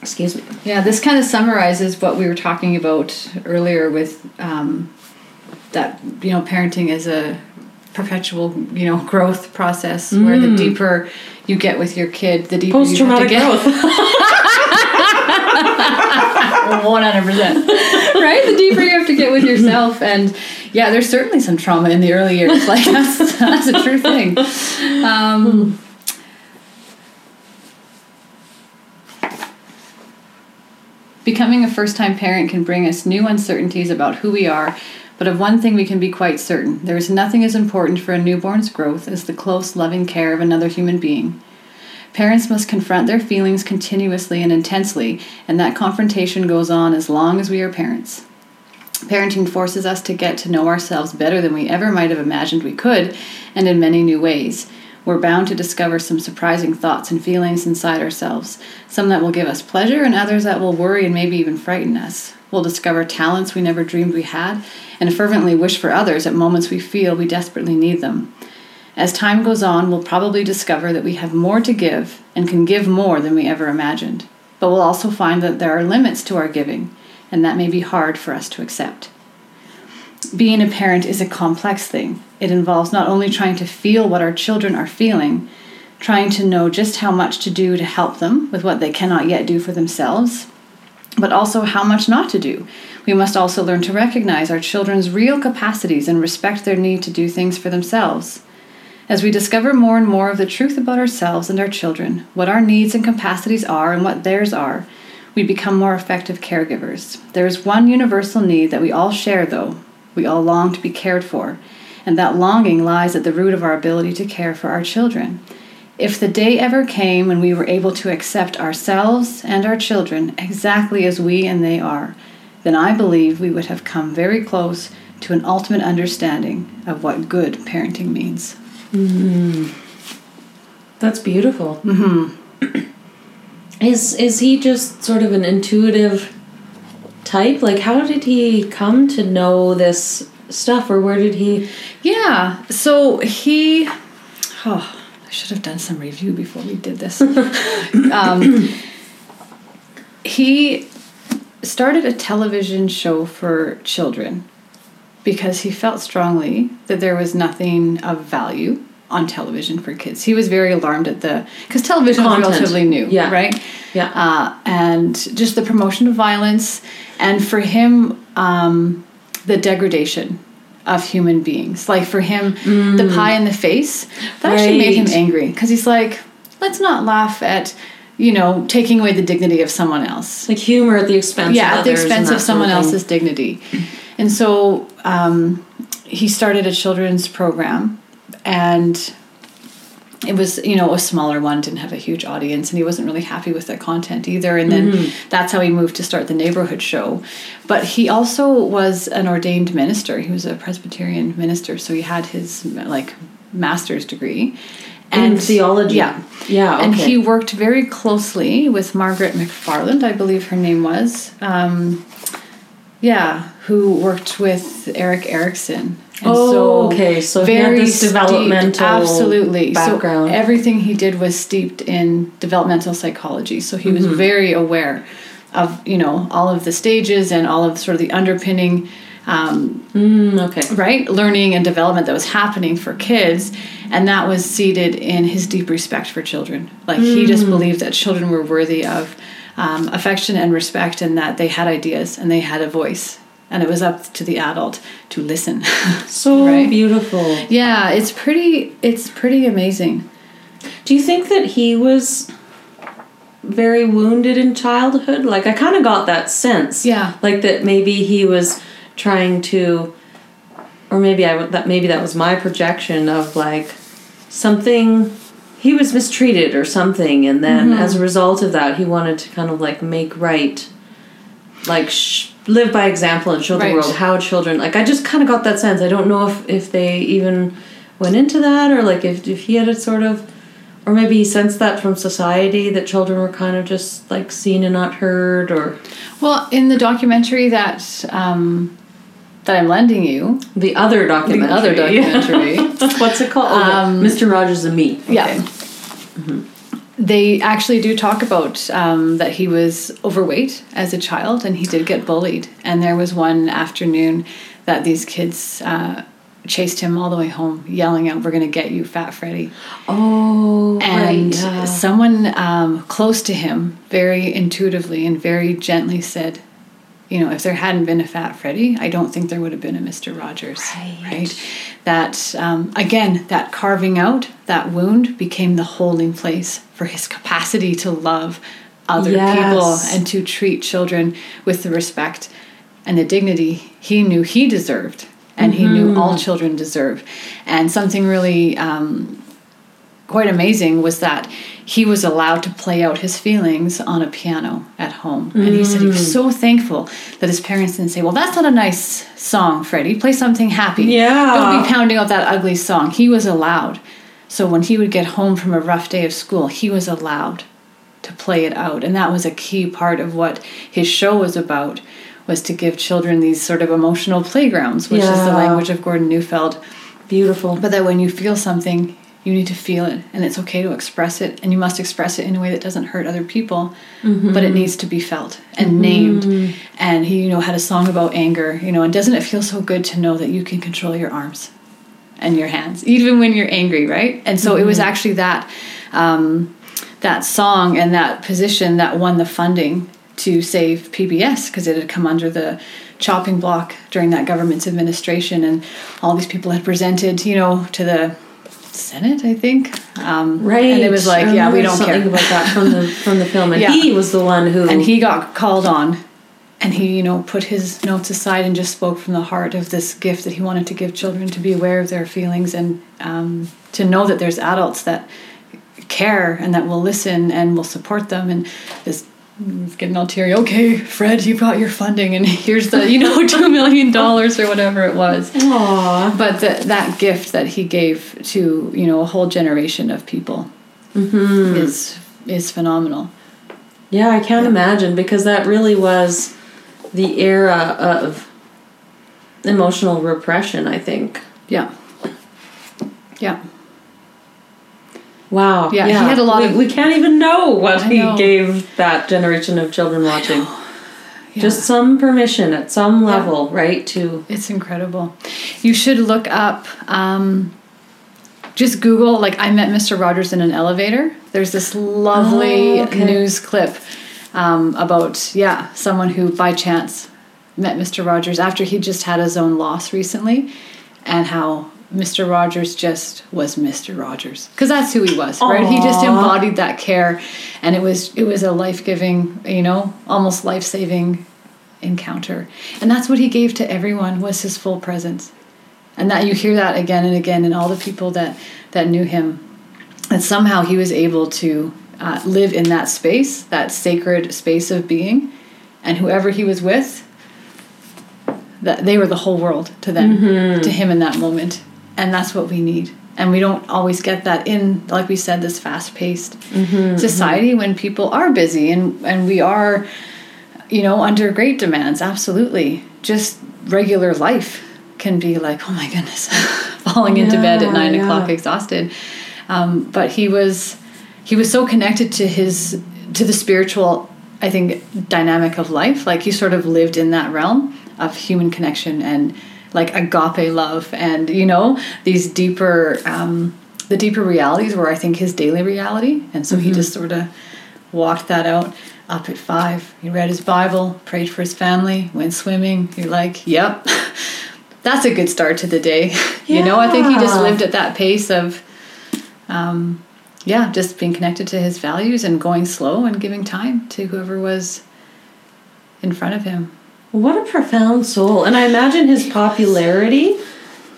Excuse Excuse me. Yeah, this kind of summarizes what we were talking about earlier with um, that you know parenting is a perpetual you know growth process where the deeper you get with your kid, the deeper Post you have to traumatic get. growth. One hundred percent. Right, the deeper you have to get with yourself, and yeah, there's certainly some trauma in the early years. Like that's that's a true thing. Um, Becoming a first time parent can bring us new uncertainties about who we are, but of one thing we can be quite certain there is nothing as important for a newborn's growth as the close, loving care of another human being. Parents must confront their feelings continuously and intensely, and that confrontation goes on as long as we are parents. Parenting forces us to get to know ourselves better than we ever might have imagined we could, and in many new ways. We're bound to discover some surprising thoughts and feelings inside ourselves, some that will give us pleasure and others that will worry and maybe even frighten us. We'll discover talents we never dreamed we had, and fervently wish for others at moments we feel we desperately need them. As time goes on, we'll probably discover that we have more to give and can give more than we ever imagined. But we'll also find that there are limits to our giving, and that may be hard for us to accept. Being a parent is a complex thing. It involves not only trying to feel what our children are feeling, trying to know just how much to do to help them with what they cannot yet do for themselves, but also how much not to do. We must also learn to recognize our children's real capacities and respect their need to do things for themselves. As we discover more and more of the truth about ourselves and our children, what our needs and capacities are and what theirs are, we become more effective caregivers. There is one universal need that we all share, though. We all long to be cared for, and that longing lies at the root of our ability to care for our children. If the day ever came when we were able to accept ourselves and our children exactly as we and they are, then I believe we would have come very close to an ultimate understanding of what good parenting means. That's beautiful. Mm-hmm. Is is he just sort of an intuitive type? Like, how did he come to know this stuff, or where did he? Yeah, so he. Oh, I should have done some review before we did this. um, he started a television show for children because he felt strongly that there was nothing of value on television for kids. He was very alarmed at the because television was relatively new, Yeah. right? Yeah. uh, and just the promotion of violence, and for him, um, the degradation of human beings. Like for him, the pie in the face that actually made him angry because he's like, let's not laugh at, you know, taking away the dignity of someone else. Like humor at the expense. yeah, of at the expense of sort someone else's dignity. And so um, he started a children's program, and it was you know a smaller one didn't have a huge audience and he wasn't really happy with the content either and then Mm-hmm. that's how he moved to start the neighborhood show but he also was an ordained minister he was a presbyterian minister so he had his like master's degree In theology. yeah Yeah. and he worked very closely with Margaret McFarland, I believe her name was. Um, yeah, who worked with Erik Erikson. And Oh, okay, so he had this developmental absolutely background. So everything he did was steeped in developmental psychology. So he Mm-hmm. was very aware of you know all of the stages and all of sort of the underpinning um, Mm, okay. right learning and development that was happening for kids and that was seated in his deep respect for children like he Mm. just believed that children were worthy of um, affection and respect and that they had ideas and they had a voice and it was up to the adult to listen So Right. beautiful. yeah it's pretty it's pretty amazing Do you think that he was very wounded in childhood? Like I kind of got that sense. Yeah. Like that maybe he was trying to or maybe i that maybe that was my projection of like something he was mistreated or something and then Mm-hmm. as a result of that he wanted to kind of like make right like sh- live by example and show Right. the world how children like i just kind of got that sense. I don't know if if they even went into that or like if, if he had a sort of or maybe he sensed that from society that children were kind of just like seen and not heard or well in the documentary that um, that i'm lending you. The other documentary the other documentary. what's it called? Um, mr rogers and me. Yeah. Okay. They actually do talk about um, that he was overweight as a child and he did get bullied. And there was one afternoon that these kids uh, chased him all the way home, yelling out, "We're going to get you, Fat Freddy!" Oh, And right, yeah. someone um, close to him, very intuitively and very gently, said, "You know, if there hadn't been a Fat Freddy, I don't think there would have been a Mister Rogers." Right. That um, again, that carving out that wound became the holding place for his capacity to love other Yes. people and to treat children with the respect and the dignity he knew he deserved and he knew Mm-hmm. all children deserve. And something really um, quite amazing was that he was allowed to play out his feelings on a piano at home. And he said he Mm. was so thankful that his parents didn't say, Well, that's not a nice song, Freddie. Play something happy. Yeah. Don't be pounding out that ugly song. He was allowed. So when he would get home from a rough day of school, he was allowed to play it out. And that was a key part of what his show was about was to give children these sort of emotional playgrounds, which is the language of Gordon Neufeld. Beautiful. But that when you feel something, you need to feel it, and it's okay to express it, and you must express it in a way that doesn't hurt other people, but it mm-hmm. needs to be felt and named. Mm-hmm. And he, you know, had a song about anger, you know, and doesn't it feel so good to know that you can control your arms and your hands, even when you're angry, right? And so it was mm-hmm. actually that um, that song and that position that won the funding to save PBS because it had come under the chopping block during that government's administration, and all these people had presented, you know, to the Senate, I think. Um, Right. And it was like, yeah, we don't something care. about that from the from the film, and Yeah. he was the one who. and he got called on and he you know put his notes aside and just spoke from the heart of this gift that he wanted to give children to be aware of their feelings and um, to know that there's adults that care and that will listen and will support them and this it's getting all teary okay fred you got your funding and here's the you know two million dollars or whatever it was Aww. but the, that gift that he gave to you know a whole generation of people mm-hmm. is is phenomenal Yeah, I can't imagine because that really was the era of emotional repression. I think. yeah yeah Wow. Yeah, he had a lot we, of- We can't even know what I he know. gave that generation of children watching. Yeah. Just some permission at some level, right? To It's incredible. You should look up, um, just Google, like, I met Mr. Rogers in an elevator. There's this lovely Oh, okay. news clip um, about, yeah, someone who by chance met Mr. Rogers after he just had his own loss recently and how Mr. Rogers just was Mr. Rogers. Because that's who he was, right? He just embodied that care, and it was it was a life giving, you know, almost life saving encounter, and that's what he gave to everyone was his full presence, and that you hear that again and again in all the people that that knew him, and somehow he was able to uh, live in that space, that sacred space of being, and whoever he was with, that they were the whole world to them, to him in that moment, and that's what we need. And we don't always get that in, like we said, this fast-paced society when people are busy and and we are, you know, under great demands. Absolutely, just regular life can be like, oh my goodness, falling into bed at nine yeah. o'clock exhausted. Um, but he was he was so connected to his to the spiritual i think dynamic of life like he sort of lived in that realm of human connection and like agape love and you know these deeper um, the deeper realities were i think his daily reality. And so he just sort of walked that out up at five. He read his bible prayed for his family went swimming. You're like yep. That's a good start to the day. You know i think he just lived at that pace of um, yeah, just being connected to his values and going slow and giving time to whoever was in front of him. What a profound soul. And I imagine his popularity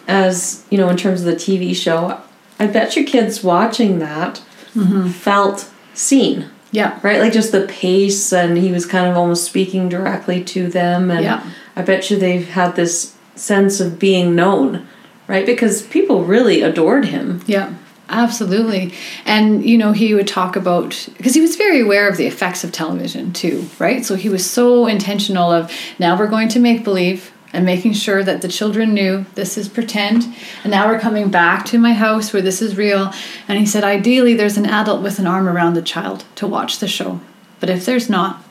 as, you know, in terms of the TV show, I bet your kids watching that Mm-hmm. felt seen, Yeah, right? Like just the pace, and he was kind of almost speaking directly to them. And Yeah. I bet you they've had this sense of being known, right? Because people really adored him. yeah, absolutely. And you know, he would talk about because he was very aware of the effects of television too, right? So he was so intentional of now we're going to make believe and making sure that the children knew this is pretend and now we're coming back to my house where this is real and he said ideally there's an adult with an arm around the child to watch the show but if there's not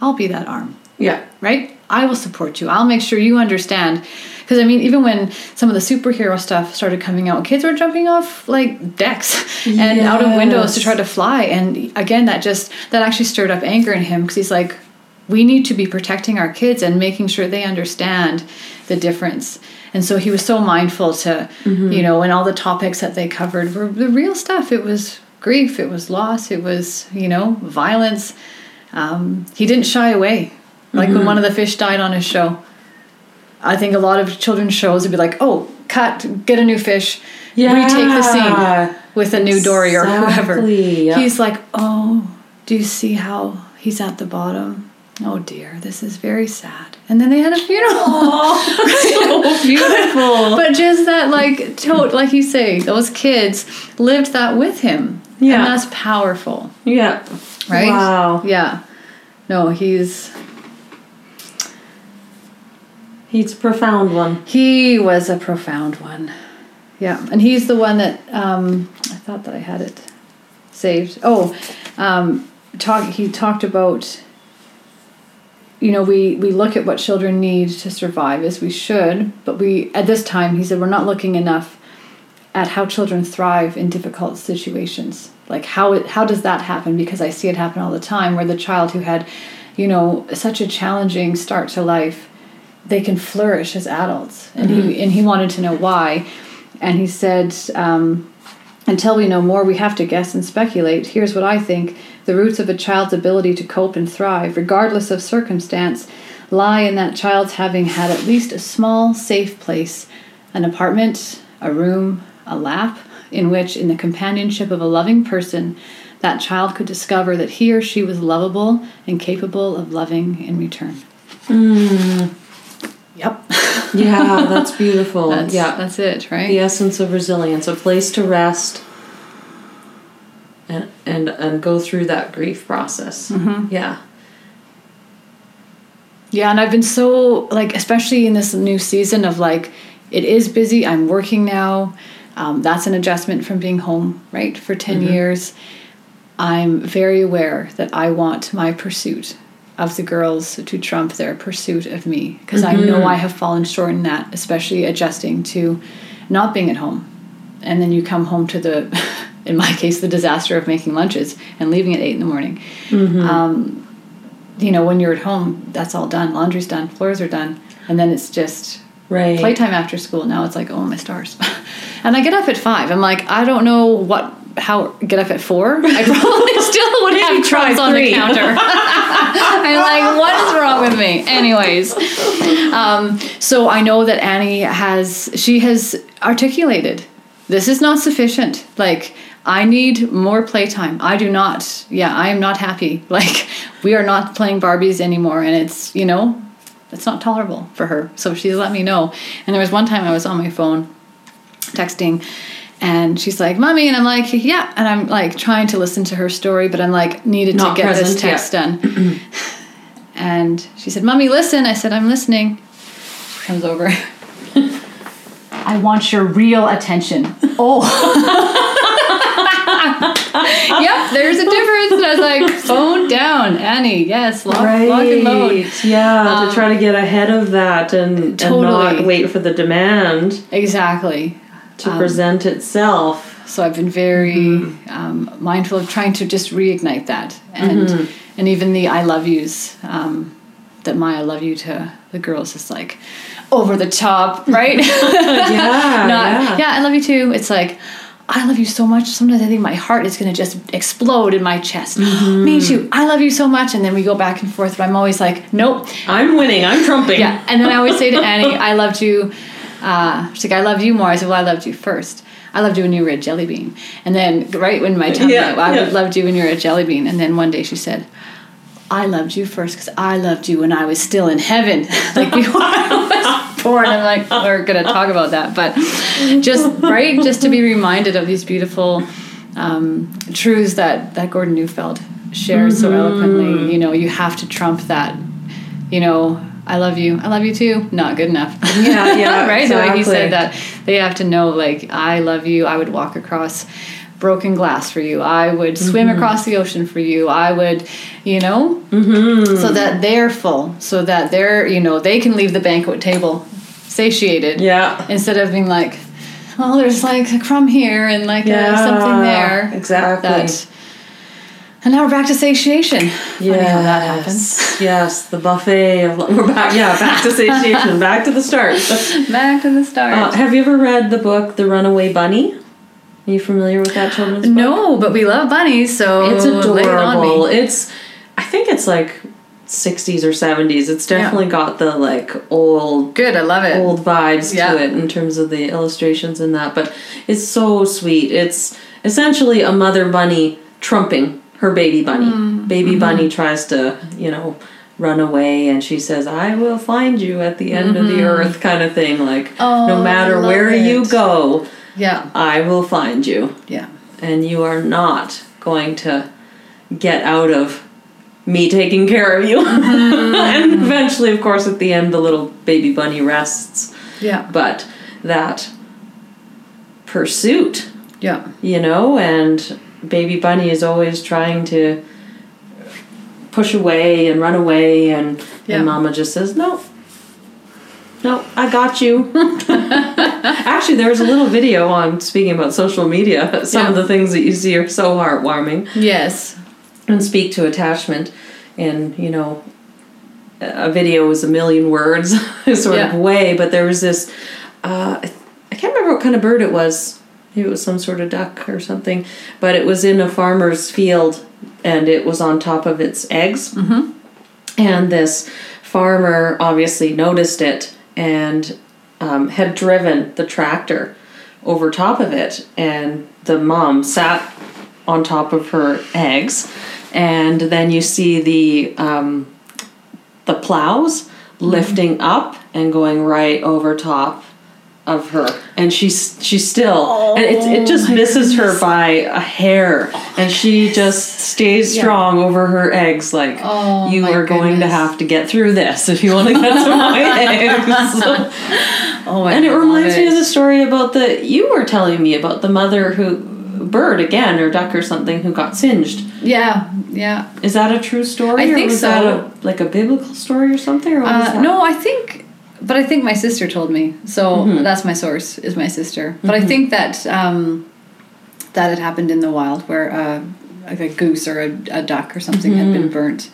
i'll be that arm Yeah. right i will support you i'll make sure you understand because i mean even when some of the superhero stuff started coming out kids were jumping off like decks and out of windows to try to fly. And again that just that actually stirred up anger in him because he's like we need to be protecting our kids and making sure they understand the difference. And so he was so mindful to you know and all the topics that they covered were the real stuff. It was grief it was loss it was you know violence. Um, he didn't shy away. Like when one of the fish died on his show i think a lot of children's shows would be like oh cut get a new fish yeah. retake the scene with a new Dory or whoever. Yeah. He's like, oh, do you see how he's at the bottom? Oh dear, this is very sad. And then they had a funeral. so beautiful. but just that, like, to- like you say, those kids lived that with him. Yeah. And that's powerful, yeah. right? Wow. Yeah. No, he's He's a profound one. he was a profound one. Yeah, and he's the one that um, I thought that I had it saved. Oh, um, talk. He talked about. You know, we we look at what children need to survive as we should, but we at this time he said we're not looking enough at how children thrive in difficult situations. Like how it how does that happen? Because I see it happen all the time, where the child who had, you know, such a challenging start to life they can flourish as adults. And he and he wanted to know why. And he said um, until we know more we have to guess and speculate. Here's what i think. The roots of a child's ability to cope and thrive regardless of circumstance lie in that child's having had at least a small safe place an apartment a room a lap in which in the companionship of a loving person that child could discover that he or she was lovable and capable of loving in return Yep. Yeah, that's beautiful. That's, yeah. that's it, right? the essence of resilience, a place to rest and and, and go through that grief process. Mm-hmm. Yeah. Yeah, and I've been so like, especially in this new season of like, it is busy. I'm working now. Um, that's an adjustment from being home, right, for 10 years. I'm very aware that I want my pursuit of the girls to trump their pursuit of me because I know I have fallen short in that, especially adjusting to not being at home. And then you come home to the, in my case, the disaster of making lunches and leaving at eight in the morning. Um, you know, when you're at home, that's all done. Laundry's done, floors are done, and then it's just Right. playtime after school. Now it's like, oh my stars. and I get up at five. I'm like, I don't know what how get up at four. I probably still would have try on the counter. I'm like, what is wrong with me? Anyways, um, so I know that Annie has she has articulated this is not sufficient. Like I need more playtime. I do not. Yeah, I am not happy. Like we are not playing Barbies anymore, and it's you know, it's not tolerable for her. So she's let me know. And there was one time I was on my phone, texting. And she's like, "Mommy," and I'm like, "Yeah," and I'm like trying to listen to her story, but I'm like needed Not to get this present yet. text done. and she said, "Mommy, listen." I said, "I'm listening." She comes over. I want your real attention. Oh. yep, there's a difference. And I was like, phone down, Annie. Yes, lock, lock and load. Yeah, to um, try to get ahead of that and, and not wait for the demand Exactly. To present itself. So I've been very um, mindful of trying to just reignite that, and and even the I love yous. Um, that my I love you to the girls is like over the top, right? Yeah, Not, yeah. yeah, I love you too. It's like, I love you so much. Sometimes I think my heart is going to just explode in my chest. Me too. I love you so much. And then we go back and forth. But I'm always like, nope. I'm winning. I'm trumping. Yeah. And then I always say to Annie, I loved you. Uh, she's like, I loved you more. I said, well, I loved you first. I loved you when you were a jelly bean. And then, right when my tummy, Yeah, I yeah. loved you when you were a jelly bean. And then one day she said, I loved you first because I loved you when I was still in heaven, like before I was born. I'm like, we're gonna talk about that, but just right, just to be reminded of these beautiful um, truths that that Gordon Neufeld shares so eloquently. You know, you have to trump that. You know, I love you. I love you too. Not good enough. Yeah, yeah, right? The way he said that. They have to know, like, I love you. I would walk across broken glass for you. I would swim Mm-hmm. across the ocean for you. I would, you know, Mm-hmm. so that they're full, so that they're, you know, they can leave the banquet table satiated Yeah. instead of being like, oh, there's like a crumb here and like uh, something there. Exactly. That, and now we're back to satiation. How that happens. Yes. The buffet of we're back. Yeah, back to satiation. back to the start. Back to the start. Uh, have you ever read the book The Runaway Bunny? Are you familiar with that children's book? no, but we love bunnies, so It's it adorable. me. It's I think it's like 60s or 70s. It's definitely got the like old Good, I love it. old vibes Yeah. to it in terms of the illustrations and that, but it's so sweet. It's essentially a mother bunny trumping her baby bunny. Mm, Baby mm-hmm. bunny tries to, you know, run away and she says, "I will find you at the end of the earth" kind of thing like Mm-hmm. Oh, no matter where you go, Yeah, I will find you yeah. and you are not going to get out of me taking care of you. and eventually, of course, at the end, the little baby bunny rests. Yeah, But that pursuit, yeah. you know, and baby bunny is always trying to push away and run away, and, Yeah. and mama just says, no. No, I got you. Actually, there's a little video on speaking about social media. Some of the things that you see are so heartwarming Yes. and speak to attachment in you know a video is a million words sort Yeah. of way but there was this uh, i can't remember what kind of bird it was maybe it was some sort of duck or something. But it was in a farmer's field and it was on top of its eggs. Mm-hmm. and this farmer obviously noticed it and um, had driven the tractor over top of it. And the mom sat on top of her eggs. And then you see the um, the plows lifting up and going right over top of her and she's she's still and it, it just misses her by a hair and she just stays strong over her eggs like Oh, you are going to have to get through this if you want to get to my eggs Oh, I and it reminds me of the story about the you were telling me about the mother who bird again or duck or something who got singed. Yeah, yeah. Is that a true story? I or think so. that a, like a biblical story or something? Or Uh, no, I think, but I think my sister told me. So Mm-hmm. that's my source. Is my sister. But I think that um, that had happened in the wild, where uh, like a goose or a, a duck or something had Mm-hmm. been burnt,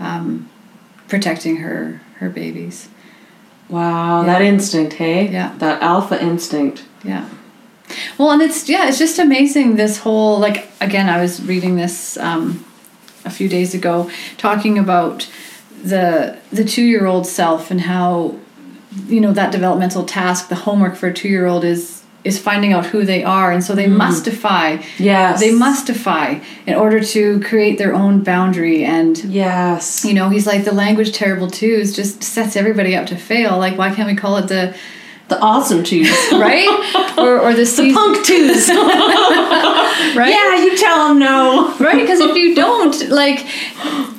um, protecting her her babies. Wow, Yeah. that instinct, hey? Yeah. That alpha instinct. Yeah. Well, and it's yeah, it's just amazing. This whole like again, I was reading this um, a few days ago, talking about the the two year old self and how you know that developmental task, the homework for a two year old is is finding out who they are, and so they mustify. Yes. They mustify in order to create their own boundary and Yes. you know he's like the language terrible twos just sets everybody up to fail like why can't we call it the The awesome twos. right or or the, the season, punk twos. right Yeah, you tell them no. right because if you don't like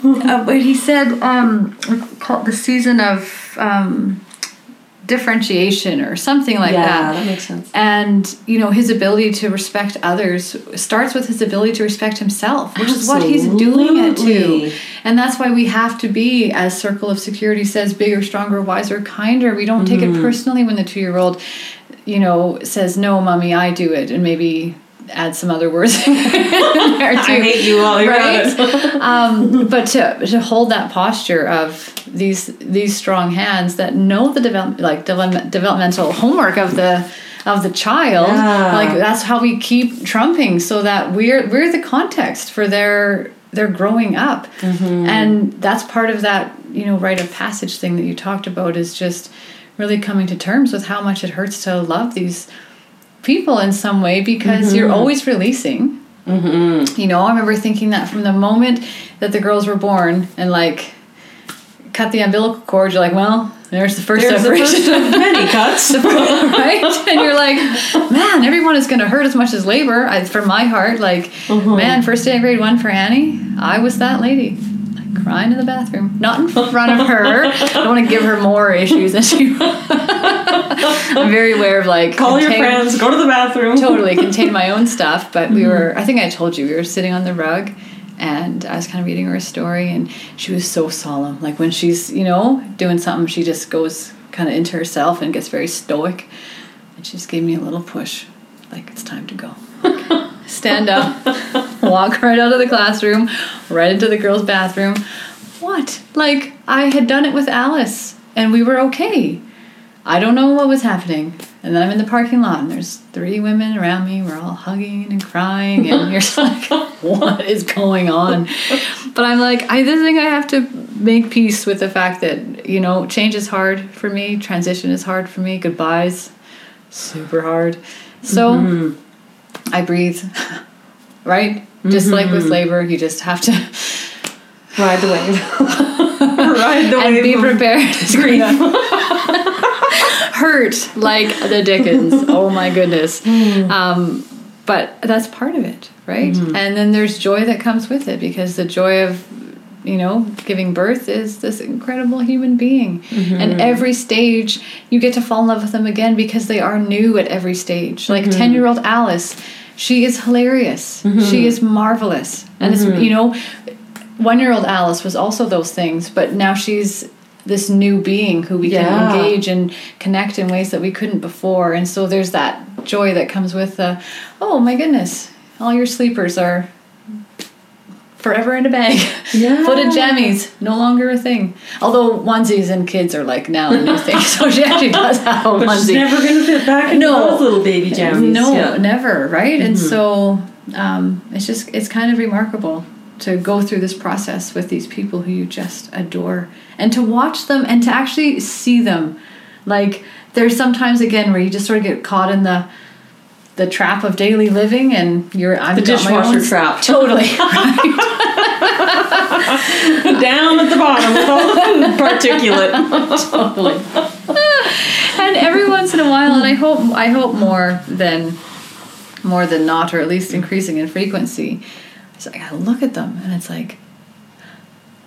uh, what he said um called the season of um differentiation or something like yeah, that. Yeah, that makes sense. and you know his ability to respect others starts with his ability to respect himself which is what he's doing it to. And that's why we have to be as circle of security says bigger stronger wiser kinder. We don't take Mm-hmm. it personally when the two year old you know says no mommy i do it. And maybe add some other words in there too I hate you you're right? um, but to, to hold that posture of these these strong hands that know the develop like develop, developmental homework of the of the child Yeah. like that's how we keep trumping so that we're we're the context for their their growing up Mm-hmm. and that's part of that you know rite of passage thing that you talked about is just really coming to terms with how much it hurts to love these people in some way because you're Mm-hmm. always releasing you know, I remember thinking that from the moment that the girls were born and like cut the umbilical cord, you're like, well, there's the first There's the separation. first of many cuts. right? And you're like, man, everyone is going to hurt as much as labor. I, from my heart, like, Mm-hmm. man, first day of grade one for Annie, I was that lady. Crying in the bathroom, not in front of her. I don't want to give her more issues than she. I'm very aware of like Call your friends, go to the bathroom. totally contain my own stuff. But we were, mm-hmm. I think I told you, we were sitting on the rug and I was kind of reading her a story and she was so solemn. Like when she's, you know, doing something, she just goes kind of into herself and gets very stoic. And she just gave me a little push, like it's time to go. Stand up, walk right out of the classroom, right into the girls' bathroom. What? Like I had done it with Alice and we were okay. I don't know what was happening. And then I'm in the parking lot and there's three women around me. We're all hugging and crying and you're just like, what is going on? But I'm like, I just think I have to make peace with the fact that, you know, change is hard for me, transition is hard for me, goodbyes super hard. So mm-hmm. I breathe. Right? Just like with mm-hmm. labor, you just have to Ride the wave. Ride the and wave. be prepared. It's gonna hurt like the Dickens. Oh my goodness. Hmm. Um, but that's part of it, right? Hmm. And then there's joy that comes with it because the joy of you know giving birth is this incredible human being. Mm-hmm. And every stage you get to fall in love with them again because they are new at every stage. Like mm-hmm. 10 year old alice she is hilarious. Mm-hmm. She is marvelous. And it's you know one year old Alice was also those things, but now she's this new being who we Yeah. can engage and connect in ways that we couldn't before. And so there's that joy that comes with the, oh my goodness, all your sleepers are forever in a bag. Yeah. Footed jammies, no longer a thing. Although onesies and kids are like now a new thing. So she actually does have a But she's onesie. never going to fit back into No. those little baby jammies. No, Yeah. never, right? And so um, it's just it's kind of remarkable to go through this process with these people who you just adore and to watch them and to actually see them. Like there's sometimes again where you just sort of get caught in the the trap of daily living and you're I've The dishwasher trap. Totally. Down at the bottom with all the particulate. totally. and every once in a while, and I hope I hope more than more than not, or at least increasing in frequency. So I gotta look at them, and it's like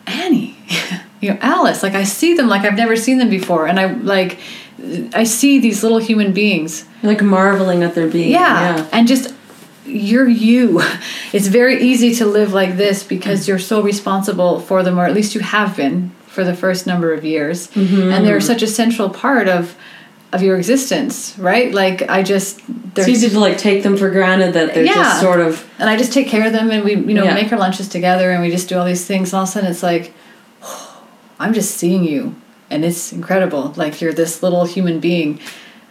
Annie, you know, Alice. Like I see them like I've never seen them before, and I like I see these little human beings like marveling at their being. yeah. yeah. And just you're you. It's very easy to live like this because you're so responsible for them, or at least you have been for the first number of years. Mm-hmm. And they're such a central part of of your existence, right? Like I just It's easy to like take them for granted that they're Yeah. just sort of and I just take care of them and we you know Yeah. make our lunches together and we just do all these things. And all of a sudden it's like I'm just seeing you and it's incredible. Like you're this little human being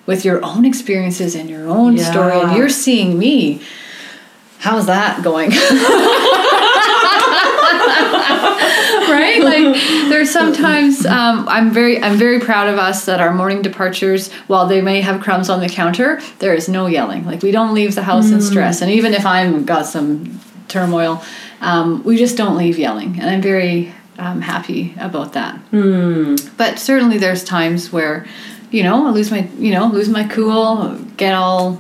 with your own experiences and your own story and you're seeing me. How's that going? right like there's sometimes um, i'm very i'm very proud of us that our morning departures while they may have crumbs on the counter there is no yelling like we don't leave the house in stress and even if i'm got some turmoil um, we just don't leave yelling and i'm very um, happy about that. But certainly there's times where you know i lose my you know lose my cool get all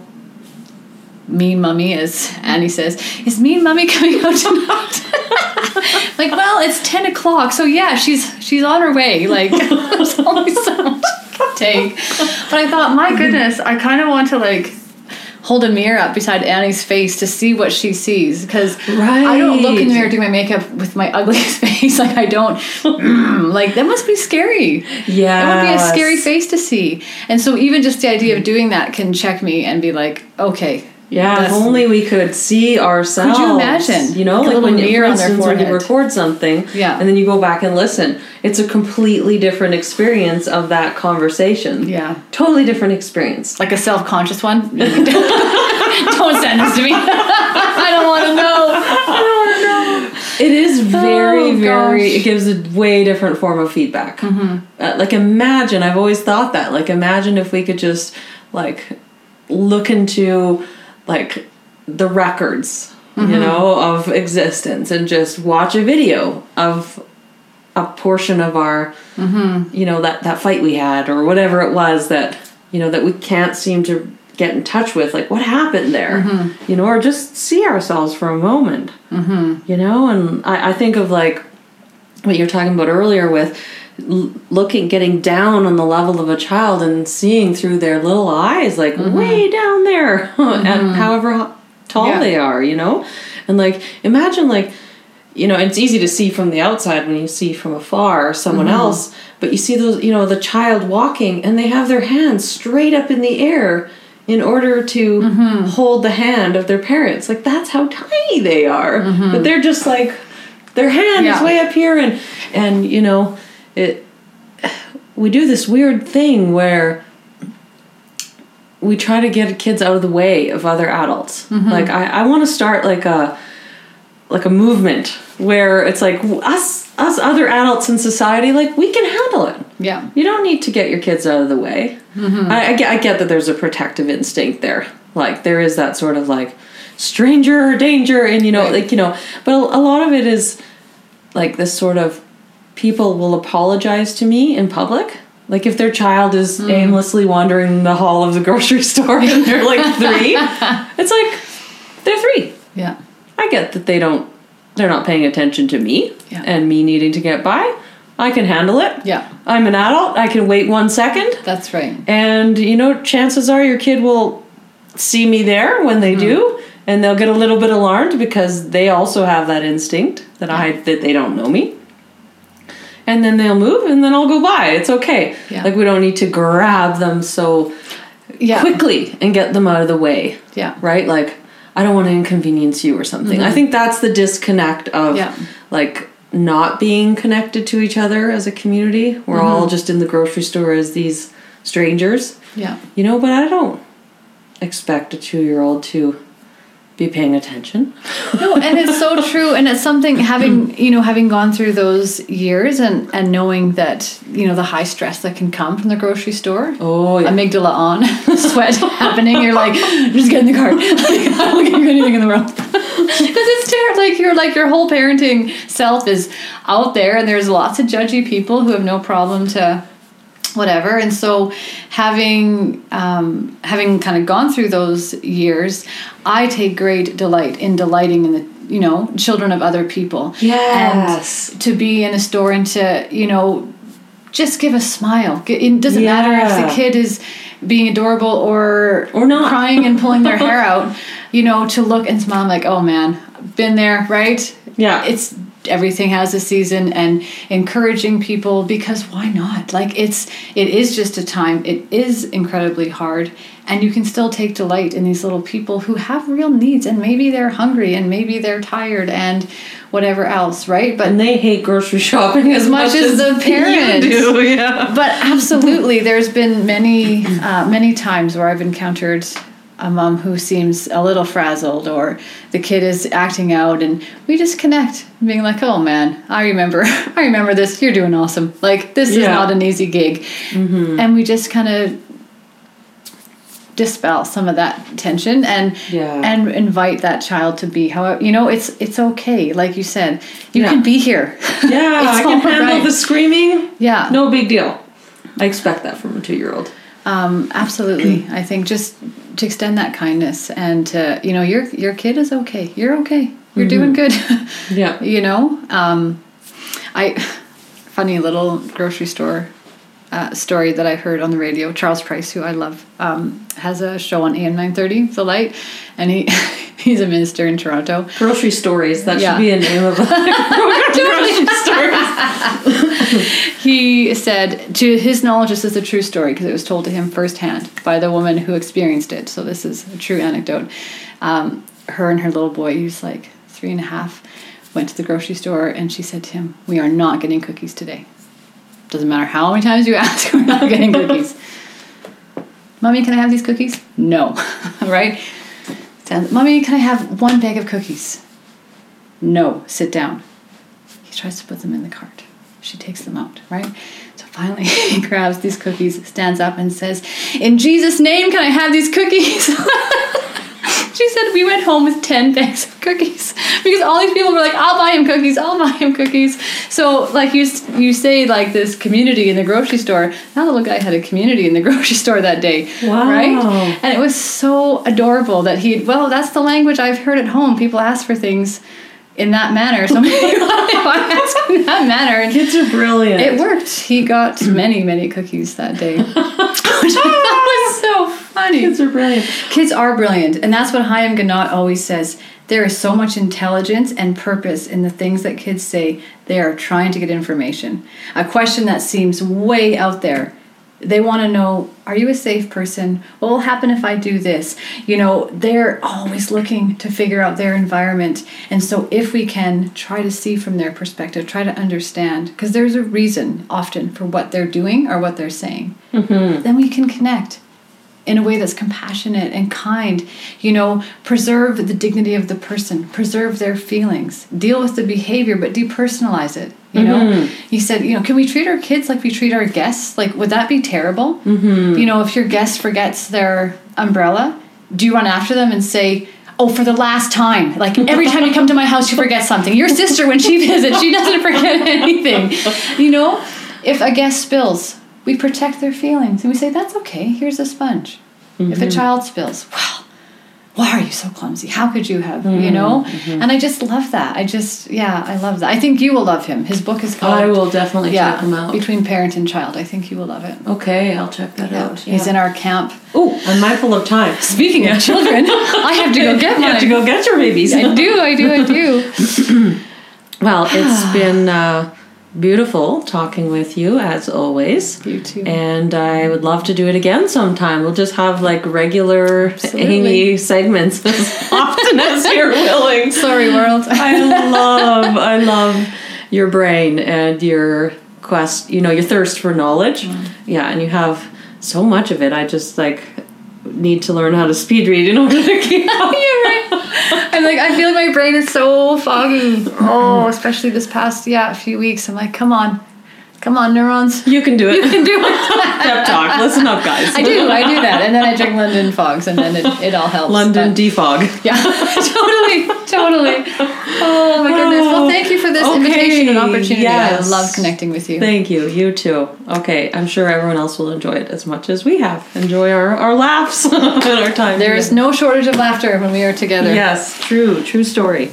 mean mummy as annie says. Is mean mummy coming out tonight? Like well it's 10 o'clock so yeah she's she's on her way. Like there's so much take. But i thought my goodness i kind of want to like hold a mirror up beside annie's face to see what she sees because i don't look in the mirror do my makeup with my ugliest face like i don't like that must be scary yeah. it would be a scary face to see. And so even just the idea of doing that can check me and be like, okay. Yeah, if only we could see ourselves. Could you imagine? You know, Like like, when you, mirror for instance, when you record something, Yeah. and then you go back and listen, it's a completely different experience of that conversation. Yeah. totally different experience. Like a self conscious one. don't send this to me. I don't want to know. I don't want to know. It is very, Oh, very. It gives a way different form of feedback. Mm-hmm. Uh, like imagine, I've always thought that. Like imagine if we could just like look into like the records, Mm-hmm. you know, of existence, and just watch a video of a portion of our, Mm-hmm. you know, that that fight we had or whatever it was that you know that we can't seem to get in touch with. Like what happened there, Mm-hmm. you know, or just see ourselves for a moment you know and I, I think of like what you're talking about earlier with looking getting down on the level of a child and seeing through their little eyes like mm-hmm. way down there and mm-hmm. however tall Yeah. they are you know? And like imagine like you know it's easy to see from the outside when you see from afar someone mm-hmm. else but you see those you know the child walking and they have their hands straight up in the air in order to hold the hand of their parents. Like that's how tiny they are. But they're just like their hand is way up here and and you know it we do this weird thing where we try to get kids out of the way of other adults mm-hmm. like i, I want to start like a like a movement where it's like us us other adults in society like we can handle it Yeah. you don't need to get your kids out of the way. Mm-hmm. I, I, get, I get that there's a protective instinct there. Like there is that sort of like stranger danger, and you know, Right. like you know, but a, a lot of it is like this sort of people will apologize to me in public. Like if their child is hmm. aimlessly wandering the hall of the grocery store and they're like three, it's like they're three. Yeah. I get that they don't they're not paying attention to me Yeah. and me needing to get by. I can handle it. Yeah. I'm an adult. I can wait one second. That's right. And you know, chances are your kid will see me there when they hmm. do and they'll get a little bit alarmed because they also have that instinct that I that they don't know me. And then they'll move and then I'll go by. It's okay. Yeah. Like we don't need to grab them so Yeah. quickly and get them out of the way Yeah. right? Like, I don't want to inconvenience you or something. I mm-hmm. think that's the disconnect of Yeah. like not being connected to each other as a community. We're all mm-hmm. just in the grocery store as these strangers, Yeah. you know, but I don't expect a two year old to be paying attention. no, and it's so true, and it's something having you know having gone through those years and and knowing that you know the high stress that can come from the grocery store. Oh, yeah. Amygdala on, sweat happening. You're like, just get in the car. Like, I don't give you anything in the world because it's terrible. Like you're like your whole parenting self is out there, and there's lots of judgy people who have no problem to whatever and so having um, having kind of gone through those years i take great delight in delighting in the you know children of other people Yes. and to be in a store and to you know just give a smile it doesn't matter if the kid is being adorable or Or not. crying and pulling their hair out you know to look and smile like oh man been there right Yeah. it's everything has a season and encouraging people because why not like it's it is just a time it is incredibly hard and you can still take delight in these little people who have real needs and maybe they're hungry and maybe they're tired and whatever else right but and they hate grocery shopping as, much as the parents. Do, yeah. but absolutely there's been many uh, many times where i've encountered a mom who seems a little frazzled or the kid is acting out and we just connect being like oh man i remember i remember this you're doing awesome like this is not an easy gig mm-hmm. and we just kind of dispel some of that tension and Yeah. and invite that child to be however you know it's it's okay like you said you Yeah. can be here Yeah, I can handle right. the screaming. yeah No big deal. I expect that from a two year old. Um, absolutely. I think just to extend that kindness and to, you know, your your kid is okay. You're okay. You're doing good. Yeah. you know, um, I funny little grocery store uh, story that I heard on the radio. Charles Price, who I love, um, has a show on AM nine thirty, The Light, and he he's a minister in Toronto. Grocery stories. That Yeah. should be a name of a grocery stories. he said, to his knowledge, this is a true story because it was told to him firsthand by the woman who experienced it. So this is a true anecdote. Um, her and her little boy, was like three and a half, went to the grocery store and she said to him, "We are not getting cookies today. Doesn't matter how many times you ask, we're not getting cookies." Mommy, can I have these cookies? No, right? Sounds- Mommy, can I have one bag of cookies? No, sit down. He tries to put them in the cart. She takes them out, right? So finally, he grabs these cookies, stands up, and says, In Jesus' name, can I have these cookies? she said, We went home with 10 bags of cookies because all these people were like, I'll buy him cookies, I'll buy him cookies. So, like you, you say, like this community in the grocery store, that little guy had a community in the grocery store that day, Wow. right? And it was so adorable that he, well, that's the language I've heard at home. People ask for things in that manner. So in that manner. And Kids are brilliant. it worked. He got many, many cookies that day. Thought was so funny. Kids are brilliant. Kids are brilliant, and that's what Haim Ginott always says. There is so much intelligence and purpose in the things that kids say. They are trying to get information. A question that seems way out there. They want to know, are you a safe person? What will happen if I do this? You know, they're always looking to figure out their environment. And so, if we can try to see from their perspective, try to understand, because there's a reason often for what they're doing or what they're saying, mm-hmm. then we can connect in a way that's compassionate and kind. You know, preserve the dignity of the person, preserve their feelings, deal with the behavior, but depersonalize it. You know, you said, you know, can we treat our kids like we treat our guests? Like, would that be terrible? Mm-hmm. You know, if your guest forgets their umbrella, do you run after them and say, Oh, for the last time. Like every time you come to my house, you forget something. Your sister, when she visits, she doesn't forget anything. You know, if a guest spills, we protect their feelings and we say, That's okay, here's a sponge. If a mm-hmm. child spills, well, why are you so clumsy? How could you have, you know? Mm-hmm. Mm-hmm. And I just love that. I just, yeah, I love that. I think you will love him. His book is called, I will definitely yeah, check them out. Between Parent and Child. I think you will love it. Okay, I'll check that out. He's in our camp. Oh, I'm mindful of time. Speaking of children, I have to go get You have to go get your babies. I do, I do, I do. Well, it's been uh, beautiful talking with you as always. You too. And I would love to do it again sometime. We'll just have like regular Absolutely. Amy segments as often as you're willing. Sorry, world. I love, I love your brain and your quest, you know, your thirst for knowledge. Mm. Yeah, and you have so much of it. I just like need to learn how to speed read in order to keep up. You're right. I'm like, I feel like my brain is so foggy. Oh, especially this past yeah few weeks. I'm like, come on, come on, neurons. You can do it. You can do it. Pep talk. Listen up, guys. I do, I do that, and then I drink London fogs, and then it, it all helps. London But- defog. yeah, totally, totally. Oh my goodness. Well, thank you for this Okay, invitation and opportunity. yes. I love connecting with you. Thank you. You too. Okay, I'm sure everyone else will enjoy it as much as we have. Enjoy our, our laughs and our time. There is together. no shortage of laughter when we are together. Yes, true, true story.